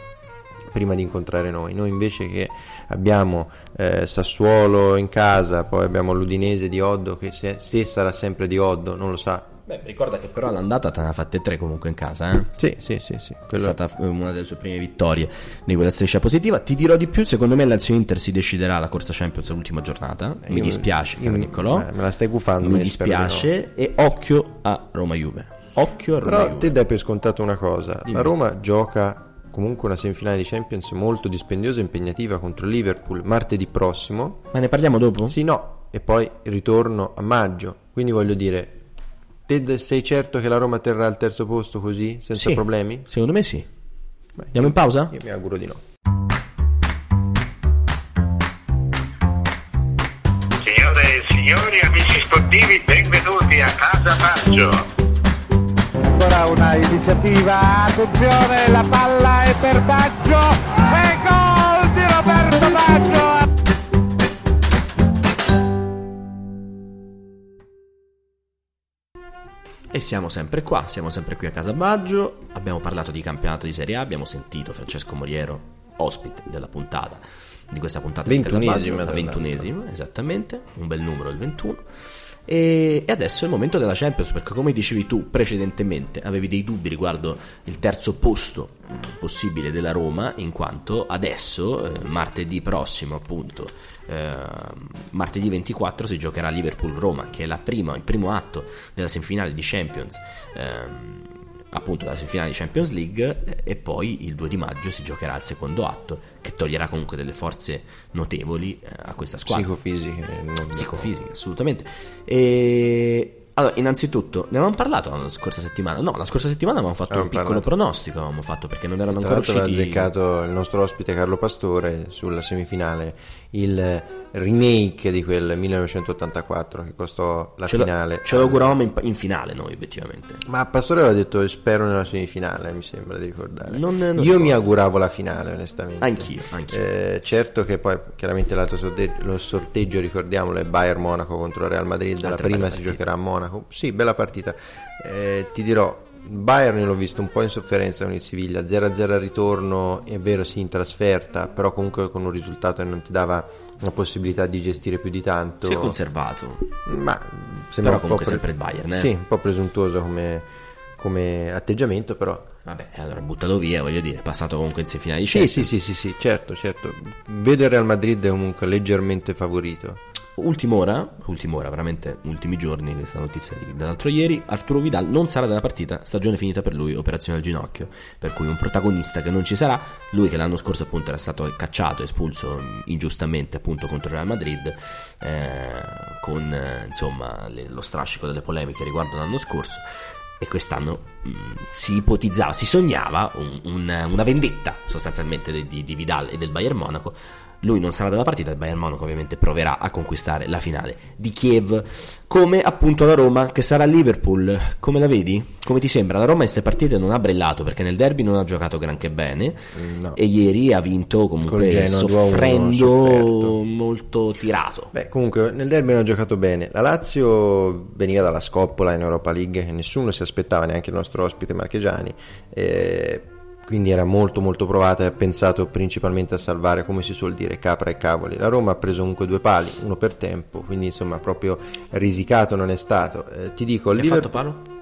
prima di incontrare noi. Noi invece che abbiamo eh, Sassuolo in casa, poi abbiamo l'Udinese di Oddo che se, se sarà sempre di Oddo non lo sa. Beh, ricorda che però all'andata te ne ha fatte tre comunque in casa, eh? Sì, sì, sì, sì. È stata eh, una delle sue prime vittorie di quella striscia positiva. Ti dirò di più, secondo me Lazio Inter si deciderà la corsa Champions all'ultima giornata. Mi Io- dispiace, io- caro Niccolò. eh, me la stai gufando, Mi ma spero di no. dispiace e occhio a Roma Juve. Occhio a Roma Però te dai per scontato una cosa, Dimmi. la Roma gioca comunque una semifinale di Champions molto dispendiosa e impegnativa contro il Liverpool martedì prossimo. Ma ne parliamo dopo? Sì, no, e poi ritorno a maggio. Quindi voglio dire, te sei certo che la Roma terrà il terzo posto così, senza Sì, problemi? Secondo me sì. Andiamo in pausa? Io mi auguro di no. Signore e signori, amici sportivi, benvenuti a Casa Baggio. Ancora una iniziativa, attenzione, la palla è per Baggio e gol di Roberto Baggio. E siamo sempre qua, siamo sempre qui a Casa Baggio. Abbiamo parlato di campionato di Serie A, abbiamo sentito Francesco Moriero, ospite della puntata, di questa puntata di Casa Baggio, la ventunesima, esattamente, un bel numero il 21. E, adesso è il momento della Champions, perché come dicevi tu precedentemente, avevi dei dubbi riguardo il terzo posto possibile della Roma, in quanto adesso, eh, martedì prossimo appunto, eh, martedì 24 si giocherà Liverpool-Roma, che è prima, il primo atto della semifinale di Champions. ehm, appunto la semifinale di Champions League eh, e poi il 2 di maggio si giocherà il secondo atto che toglierà comunque delle forze notevoli eh, a questa squadra Psicofisiche. psicofisiche assolutamente e allora innanzitutto ne avevamo parlato la scorsa settimana no la scorsa settimana avevamo fatto Avevamo un piccolo parlato. pronostico avevamo fatto perché non erano ancora l'altro aveva usciti azzeccato il nostro ospite Carlo Pastore sulla semifinale, il remake di quel 1984 che costò la ce, lo- finale. ce lo auguravamo in, in finale noi obiettivamente Ma Pastore aveva detto spero nella semifinale, mi sembra di ricordare. Non- non Io ricordo. mi auguravo la finale, onestamente. Anch'io, anch'io. Eh, certo che poi chiaramente l'altro sorteggio, lo sorteggio, ricordiamolo, è Bayern Monaco contro Real Madrid. La Altra prima si giocherà a Monaco. Sì, bella partita. Eh, ti dirò, Bayern l'ho visto un po' in sofferenza con il Siviglia, 0-0 al ritorno, è vero sì in trasferta, però comunque con un risultato che non ti dava la possibilità di gestire più di tanto. si è conservato Ma sembra Però comunque pre- sempre il Bayern, eh? Sì, un po' presuntuoso come, come atteggiamento, però. vabbè allora buttato via voglio dire è passato comunque in semifinale di Sì, Champions sì, sì, sì, sì, certo, certo. Vedo il Real Madrid comunque leggermente favorito. Ultim'ora, ultim'ora, veramente ultimi giorni, questa notizia di- dell'altro ieri, Arturo Vidal non sarà della partita, stagione finita per lui, operazione al ginocchio, per cui un protagonista che non ci sarà, lui che l'anno scorso appunto era stato cacciato, espulso ingiustamente appunto contro il Real Madrid, eh, con eh, insomma le- lo strascico delle polemiche riguardo l'anno scorso, e quest'anno mh, si ipotizzava, si sognava un- un- una vendetta sostanzialmente di- di Vidal e del Bayern Monaco. Lui non sarà della partita, il Bayern Monaco ovviamente proverà a conquistare la finale di Kiev, come appunto la Roma che sarà a Liverpool. Come la vedi? Come ti sembra? La Roma in queste partite non ha brillato perché nel derby non ha giocato granché bene No. e ieri ha vinto comunque Genoa 2-1, soffrendo molto tirato. Beh, comunque nel derby hanno giocato bene. La Lazio veniva dalla scoppola in Europa League che nessuno si aspettava, neanche il nostro ospite Marchegiani. eh, quindi era molto molto provata e ha pensato principalmente a salvare, come si suol dire, capra e cavoli. La Roma ha preso comunque due pali, uno per tempo, quindi insomma proprio risicato non è stato. Eh, ti dico, il Chi ha Liverpool- fatto palo?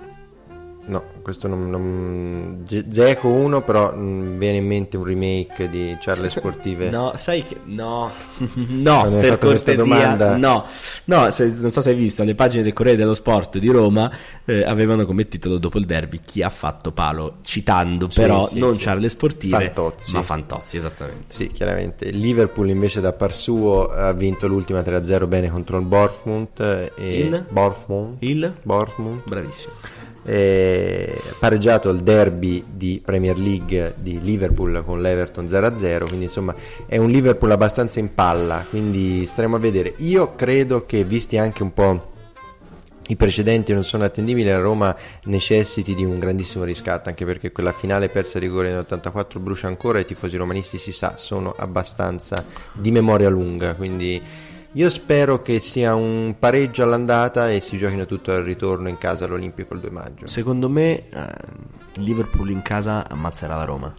No, questo non... non... Zeco 1, però mm, viene in mente un remake di Charle Sportive. No, sai che no, no, per cortesia, no, no, se- non so se hai visto le pagine del Corriere dello Sport di Roma eh, avevano come titolo dopo il derby chi ha fatto palo, citando Sì, però sì, non sì. Charle Sportive, Fantozzi. ma Fantozzi, esattamente. Sì, chiaramente. Liverpool invece da par suo ha vinto l'ultima 3-0 bene contro il Bournemouth. eh, E Il? Bournemouth. Il? Bournemouth. Bravissimo. E ha pareggiato il derby di Premier League di Liverpool con l'Everton 0-0, quindi insomma è un Liverpool abbastanza in palla, quindi staremo a vedere. Io credo che visti anche un po' i precedenti non sono attendibili, la Roma necessiti di un grandissimo riscatto, anche perché quella finale persa a rigore nell'84 brucia ancora e i tifosi romanisti si sa, sono abbastanza di memoria lunga, quindi io spero che sia un pareggio all'andata e si giochino tutto al ritorno in casa all'Olimpico il 2 maggio. Secondo me eh, il Liverpool in casa ammazzerà la Roma.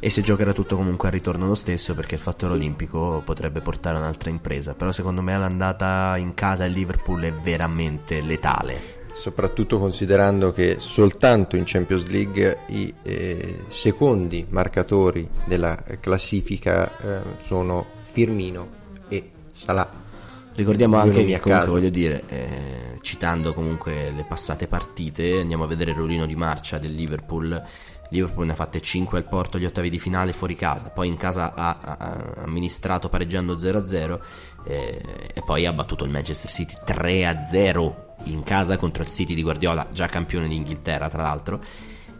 e si giocherà tutto comunque al ritorno lo stesso perché il fattore olimpico potrebbe portare un'altra impresa. Però secondo me l'andata in casa al Liverpool è veramente letale. Soprattutto considerando che soltanto in Champions League i eh, secondi marcatori della classifica eh, sono Firmino Salah. Ricordiamo anche che comunque voglio dire, eh, citando comunque le passate partite, andiamo a vedere il ruolino di marcia del Liverpool. Liverpool ne ha fatte 5 al Porto agli ottavi di finale fuori casa, poi in casa ha, ha- ha amministrato pareggiando 0-0 eh, e poi ha battuto il Manchester City 3-0 in casa contro il City di Guardiola, già campione d'Inghilterra tra l'altro.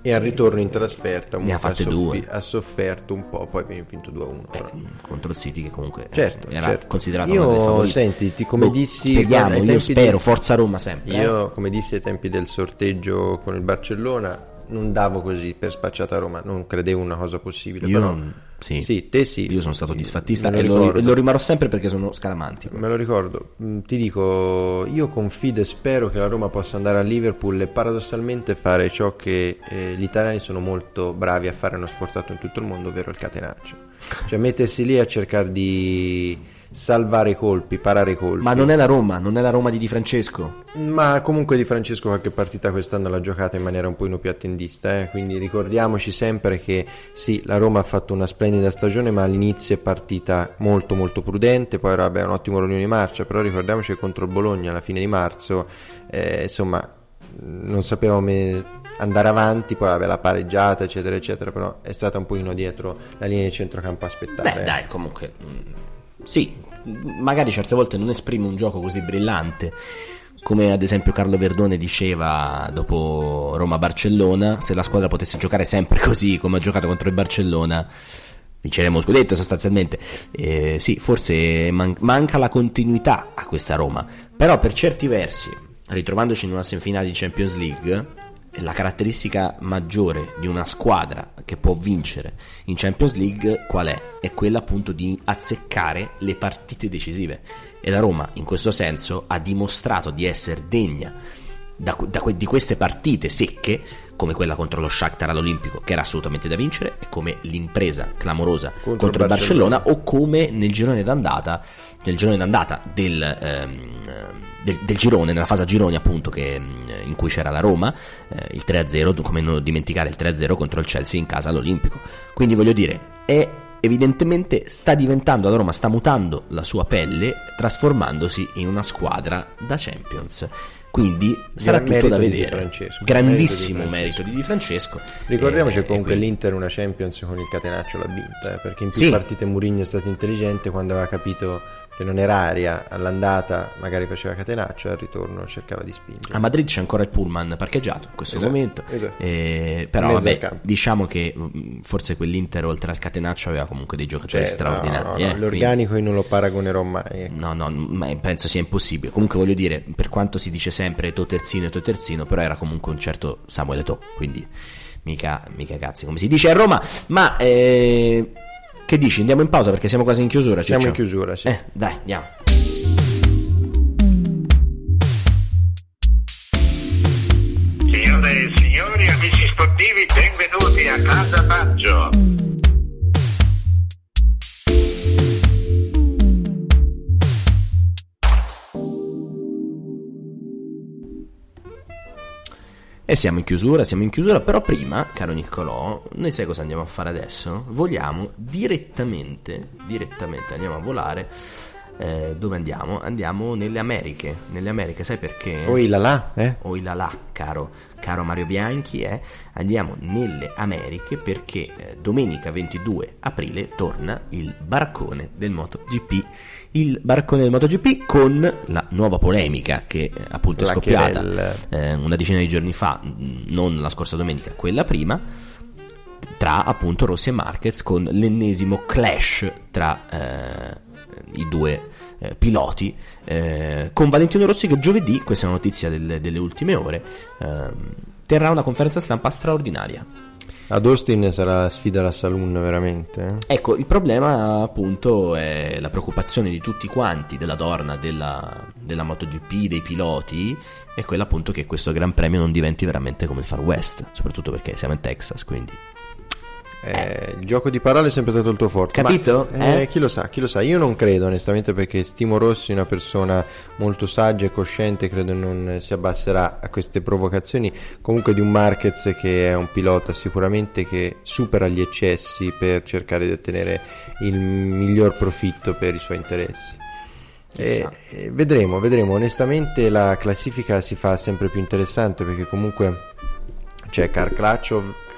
E al ritorno in trasferta Ne ha fatte soffi- due. ha sofferto un po', poi viene vinto 2-1. però. contro il City che comunque eh, Certo, era certo. considerato Io, uno dei favoriti. senti, ti- come Boh, dissi speriamo, io spero, del- forza Roma sempre. eh. Io, come dissi ai tempi del sorteggio con il Barcellona, non davo così per spacciata Roma, non credevo una cosa possibile. Io però, non- sì. te sì. Io sono stato disfattista e lo lo rimarrò sempre perché sono scaramantico. Me lo ricordo, Mm, ti dico, io confido e spero che la Roma possa andare a Liverpool e paradossalmente fare ciò che eh, gli italiani sono molto bravi a fare, hanno sportato in tutto il mondo, ovvero il catenaccio. Cioè mettersi lì a cercare di salvare i colpi, parare i colpi. Ma non è la Roma, non è la Roma di Di Francesco. Ma comunque Di Francesco qualche partita quest'anno l'ha giocata in maniera un po' più attendista, eh? quindi ricordiamoci sempre che sì, la Roma ha fatto una splendida stagione, ma all'inizio è partita molto molto prudente, poi vabbè, un ottimo riunione di marcia, però ricordiamoci che contro il Bologna alla fine di marzo, eh, insomma, non sapevamo andare avanti, poi vabbè, la pareggiata, eccetera, eccetera, però è stata un pochino dietro la linea di centrocampo a aspettare. Beh, eh. dai, comunque. Sì, magari certe volte non esprime un gioco così brillante. Come ad esempio Carlo Verdone diceva dopo Roma-Barcellona, se la squadra potesse giocare sempre così come ha giocato contro il Barcellona, vinceremo lo scudetto sostanzialmente. Eh, sì, forse man- manca la continuità a questa Roma, però per certi versi, ritrovandoci in una semifinale di Champions League, la caratteristica maggiore di una squadra che può vincere in Champions League qual è? È quella appunto di azzeccare le partite decisive. E la Roma, in questo senso, ha dimostrato di essere degna da, da di queste partite secche, come quella contro lo Shakhtar all'Olimpico, che era assolutamente da vincere, e come l'impresa clamorosa contro, il il Barcellona, Barcellona. o come nel girone d'andata, nel girone d'andata del, ehm, del, del girone, nella fase a gironi appunto che, mm, in cui c'era la Roma, eh, il 3-0, come non dimenticare il 3-0 contro il Chelsea in casa all'Olimpico. Quindi voglio dire, è evidentemente sta diventando la Roma, sta mutando la sua pelle, trasformandosi in una squadra da Champions. Quindi sarà Gran tutto da di Di vedere. Francesco. Grandissimo Merito di di Di Francesco. Ricordiamoci Eh, comunque quindi- l'Inter una Champions con il catenaccio l'ha vinta, eh, perché in più Sì. partite Mourinho è stato intelligente quando aveva capito che non era aria all'andata, magari faceva catenaccio e al ritorno cercava di spingere. A Madrid c'è ancora il pullman parcheggiato in questo Esatto, momento. esatto. Eh, però vabbè, diciamo che mh, forse quell'Inter oltre al catenaccio aveva comunque dei giocatori Cioè, straordinari. no, no, eh, no, l'organico io non lo paragonerò mai. quindi- No, no, ma penso sia impossibile. Comunque voglio dire, per quanto si dice sempre to terzino e to terzino, però era comunque un certo Samuele To, quindi mica, mica cazzi, come si dice a Roma. Ma eh, che dici? Andiamo in pausa perché siamo quasi in chiusura. Siamo Ciccio? in chiusura, sì. Eh, dai, andiamo. Signore e signori, amici sportivi, benvenuti a Casa Baggio. Siamo in chiusura, siamo in chiusura, però prima, caro Niccolò, noi sai cosa andiamo a fare adesso? Voliamo direttamente, direttamente andiamo a volare. eh, dove andiamo? Andiamo nelle Americhe. Nelle Americhe, sai perché? Oi là là, eh? Oi là là, caro, caro Mario Bianchi, eh? andiamo nelle Americhe perché eh, domenica 22 aprile torna il baraccone del MotoGP. Il baraccone del MotoGP con la nuova polemica che eh, appunto è La scoppiata eh, una decina di giorni fa, mh, non la scorsa domenica, quella prima, tra appunto Rossi e Marquez con l'ennesimo clash tra eh, i due eh, piloti, eh, con Valentino Rossi che giovedì, questa è una notizia delle, delle ultime ore, ehm, terrà una conferenza stampa straordinaria. Ad Austin sarà la sfida alla Saloon veramente. eh? Ecco, il problema appunto è la preoccupazione di tutti quanti, della donna, della, della MotoGP, dei piloti, è quella appunto che questo Gran Premio non diventi veramente come il Far West, soprattutto perché siamo in Texas, quindi Eh, il gioco di parole è sempre stato il tuo forte. Capito? Ma, eh, Eh? Chi lo sa, chi lo sa. Io non credo onestamente perché stimo Rossi una persona molto saggia e cosciente, credo non si abbasserà a queste provocazioni. Comunque di un Marquez che è un pilota sicuramente che supera gli eccessi per cercare di ottenere il miglior profitto per i suoi interessi. E, e vedremo, vedremo. Onestamente la classifica si fa sempre più interessante perché comunque c'è Karl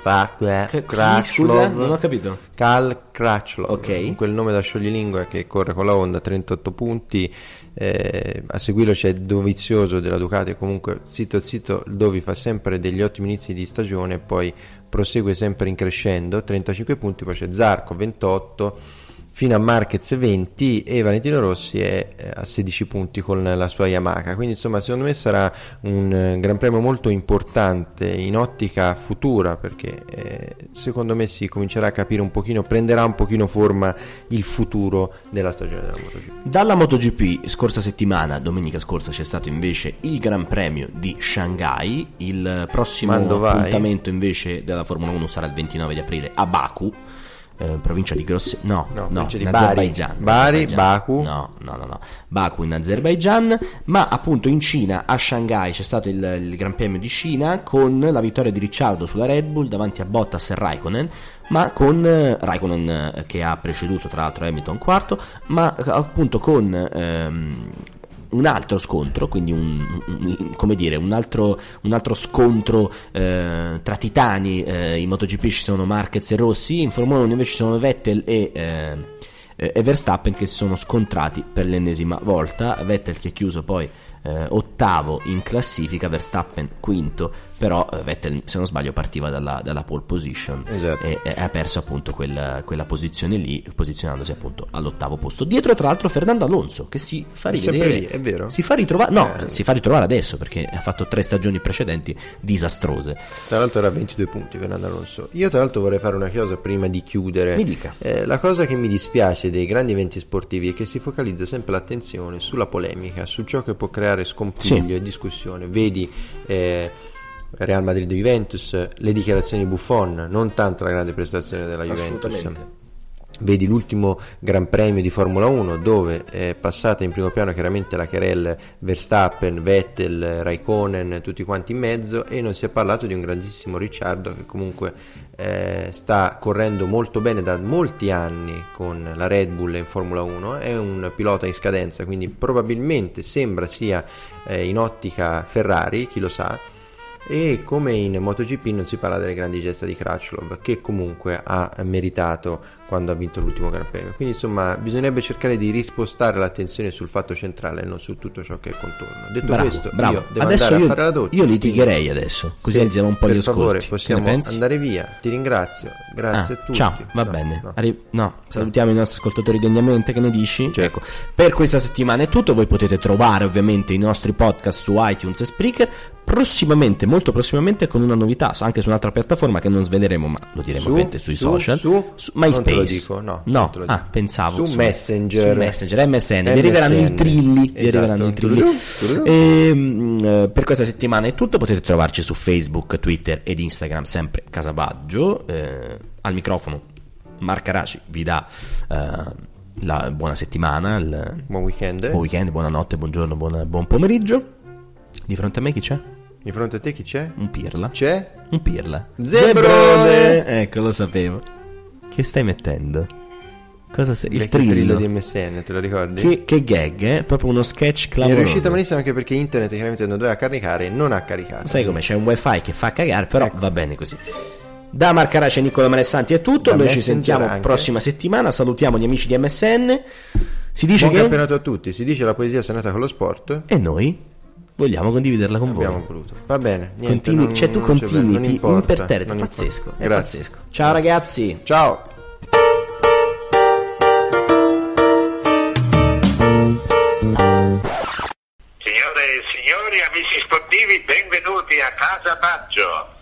Krachov, Kra- Che- chi, Krachlov, scusa? Non ho capito. Karl Krachlov, Ok. con quel nome da scioglilingua che corre con la Honda, 38 punti. eh, a seguirlo c'è Dovizioso della Ducati. Comunque, zitto zitto, Dovi fa sempre degli ottimi inizi di stagione, poi prosegue sempre in crescendo. 35 punti, poi c'è Zarco 28 fino a Marquez 20 e Valentino Rossi è eh, a 16 punti con la sua Yamaha quindi insomma secondo me sarà un eh, gran premio molto importante in ottica futura perché eh, secondo me si comincerà a capire un pochino prenderà un pochino forma il futuro della stagione della MotoGP Dalla MotoGP scorsa settimana, domenica scorsa, c'è stato invece il Gran Premio di Shanghai. Il prossimo appuntamento invece della Formula 1 sarà il 29 di aprile a Baku. Eh, provincia di Grosse no, No, no, in Bari. Azerbaijan Bari, Azerbaijan. Baku. no, no, no, no, Baku in Azerbaijan ma appunto in Cina a Shanghai c'è stato il, il Gran Premio di Cina con la vittoria di Ricciardo sulla Red Bull davanti a Bottas e Raikkonen ma con eh, Raikkonen eh, che ha preceduto tra l'altro Hamilton quarto ma appunto con ehm, un altro scontro, quindi un, un- come dire, un altro, un altro scontro eh, tra titani. eh, in MotoGP ci sono Marquez e Rossi, in Formula 1 invece ci sono Vettel e, eh, e Verstappen che si sono scontrati per l'ennesima volta. Vettel che è chiuso poi eh, ottavo in classifica, Verstappen quinto, però eh, Vettel se non sbaglio partiva dalla, dalla pole position Esatto. e, e ha perso appunto quella, quella posizione lì, posizionandosi appunto all'ottavo posto. Dietro tra l'altro Fernando Alonso che si fa rivedere, lì, è vero? si fa ritrovare, no, Eh. si fa ritrovare adesso perché ha fatto tre stagioni precedenti disastrose. Tra l'altro era a 22 punti Fernando Alonso. Io tra l'altro vorrei fare una cosa prima di chiudere. Mi dica. Eh, la cosa che mi dispiace dei grandi eventi sportivi è che si focalizza sempre l'attenzione sulla polemica, su ciò che può creare scompiglio Sì. e discussione. Vedi eh, Real Madrid Juventus, le dichiarazioni di Buffon, non tanto la grande prestazione della Juventus. Vedi l'ultimo Gran Premio di Formula 1 dove è passata in primo piano chiaramente la querel Verstappen, Vettel, Raikkonen, tutti quanti in mezzo e non si è parlato di un grandissimo Ricciardo che comunque eh, sta correndo molto bene da molti anni con la Red Bull in Formula 1, è un pilota in scadenza quindi probabilmente sembra sia eh, in ottica Ferrari, chi lo sa. E come in MotoGP non si parla delle grandi gesta di Crutchlov, che comunque ha meritato quando ha vinto l'ultimo Gran Premio. Quindi insomma bisognerebbe cercare di rispostare l'attenzione sul fatto centrale e non su tutto ciò che è contorno. Detto Bravo, questo, bravo. io devo Adesso andare io- a fare la doccia. io litigherei adesso, così Sì, alziamo un po' per gli favore, ascolti. possiamo andare via. Ti ringrazio. Grazie Ah, a tutti. Ciao, va No, bene. no. Arri- no, salutiamo i nostri ascoltatori degnamente. Che ne dici? Ecco, per questa settimana è tutto. Voi potete trovare ovviamente i nostri podcast su iTunes e Spreaker. Prossimamente, molto prossimamente, con una novità, anche su un'altra piattaforma che non sveleremo, ma lo diremo Su, ovviamente sui su, social. su, MySpace. Lo dico, no, no. lo dico. Ah, pensavo Su Messenger. Su Messenger, MSN. Vi arriveranno i MSN. trilli. Vi Esatto. arriveranno i trilli. E, per questa settimana è tutto. Potete trovarci su Facebook, Twitter ed Instagram, sempre Casabaggio. Eh, al microfono, Marca Raci vi dà eh, la buona settimana, il Buon weekend. buon weekend, buonanotte, buongiorno, buona- buon pomeriggio. Di fronte a me chi c'è? Di fronte a te chi c'è? Un pirla. C'è? Un pirla. Zebrone! Ecco, lo sapevo. Che stai mettendo? Cosa stai? Il trillo. trillo di MSN, te lo ricordi? Che, che gag, eh? Proprio uno sketch Mi è clamoroso. riuscito malissimo anche perché internet chiaramente non doveva caricare e non ha caricato. Sai come c'è un wifi che fa cagare, però va bene così. Da Marcarace e Nicola Manessanti è tutto. Da Noi ci sentiamo anche. prossima settimana. Salutiamo gli amici di MSN. Si dice Buon che. campionato a tutti, si dice la poesia è nata con lo sport. E noi vogliamo condividerla con voi. Abbiamo voluto. Va bene, niente, Continui- non- cioè, tu continui, non Pazzesco, è pazzesco. Ciao ragazzi. Ciao. Signore e signori, amici sportivi, benvenuti a Casa Baggio.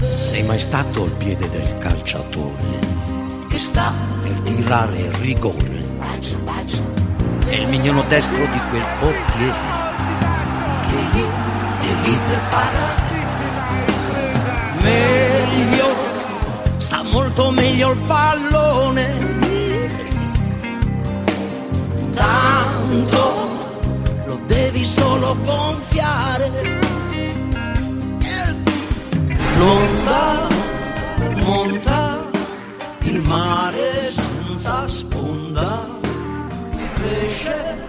Sei mai stato al piede del calciatore che sta per tirare il rigore? È il mignolo destro di quel portiere che lì, che lì per parare. Meglio meglio il pallone. Tanto lo devi solo gonfiare. L'onda monta il mare senza sponda, Yeah.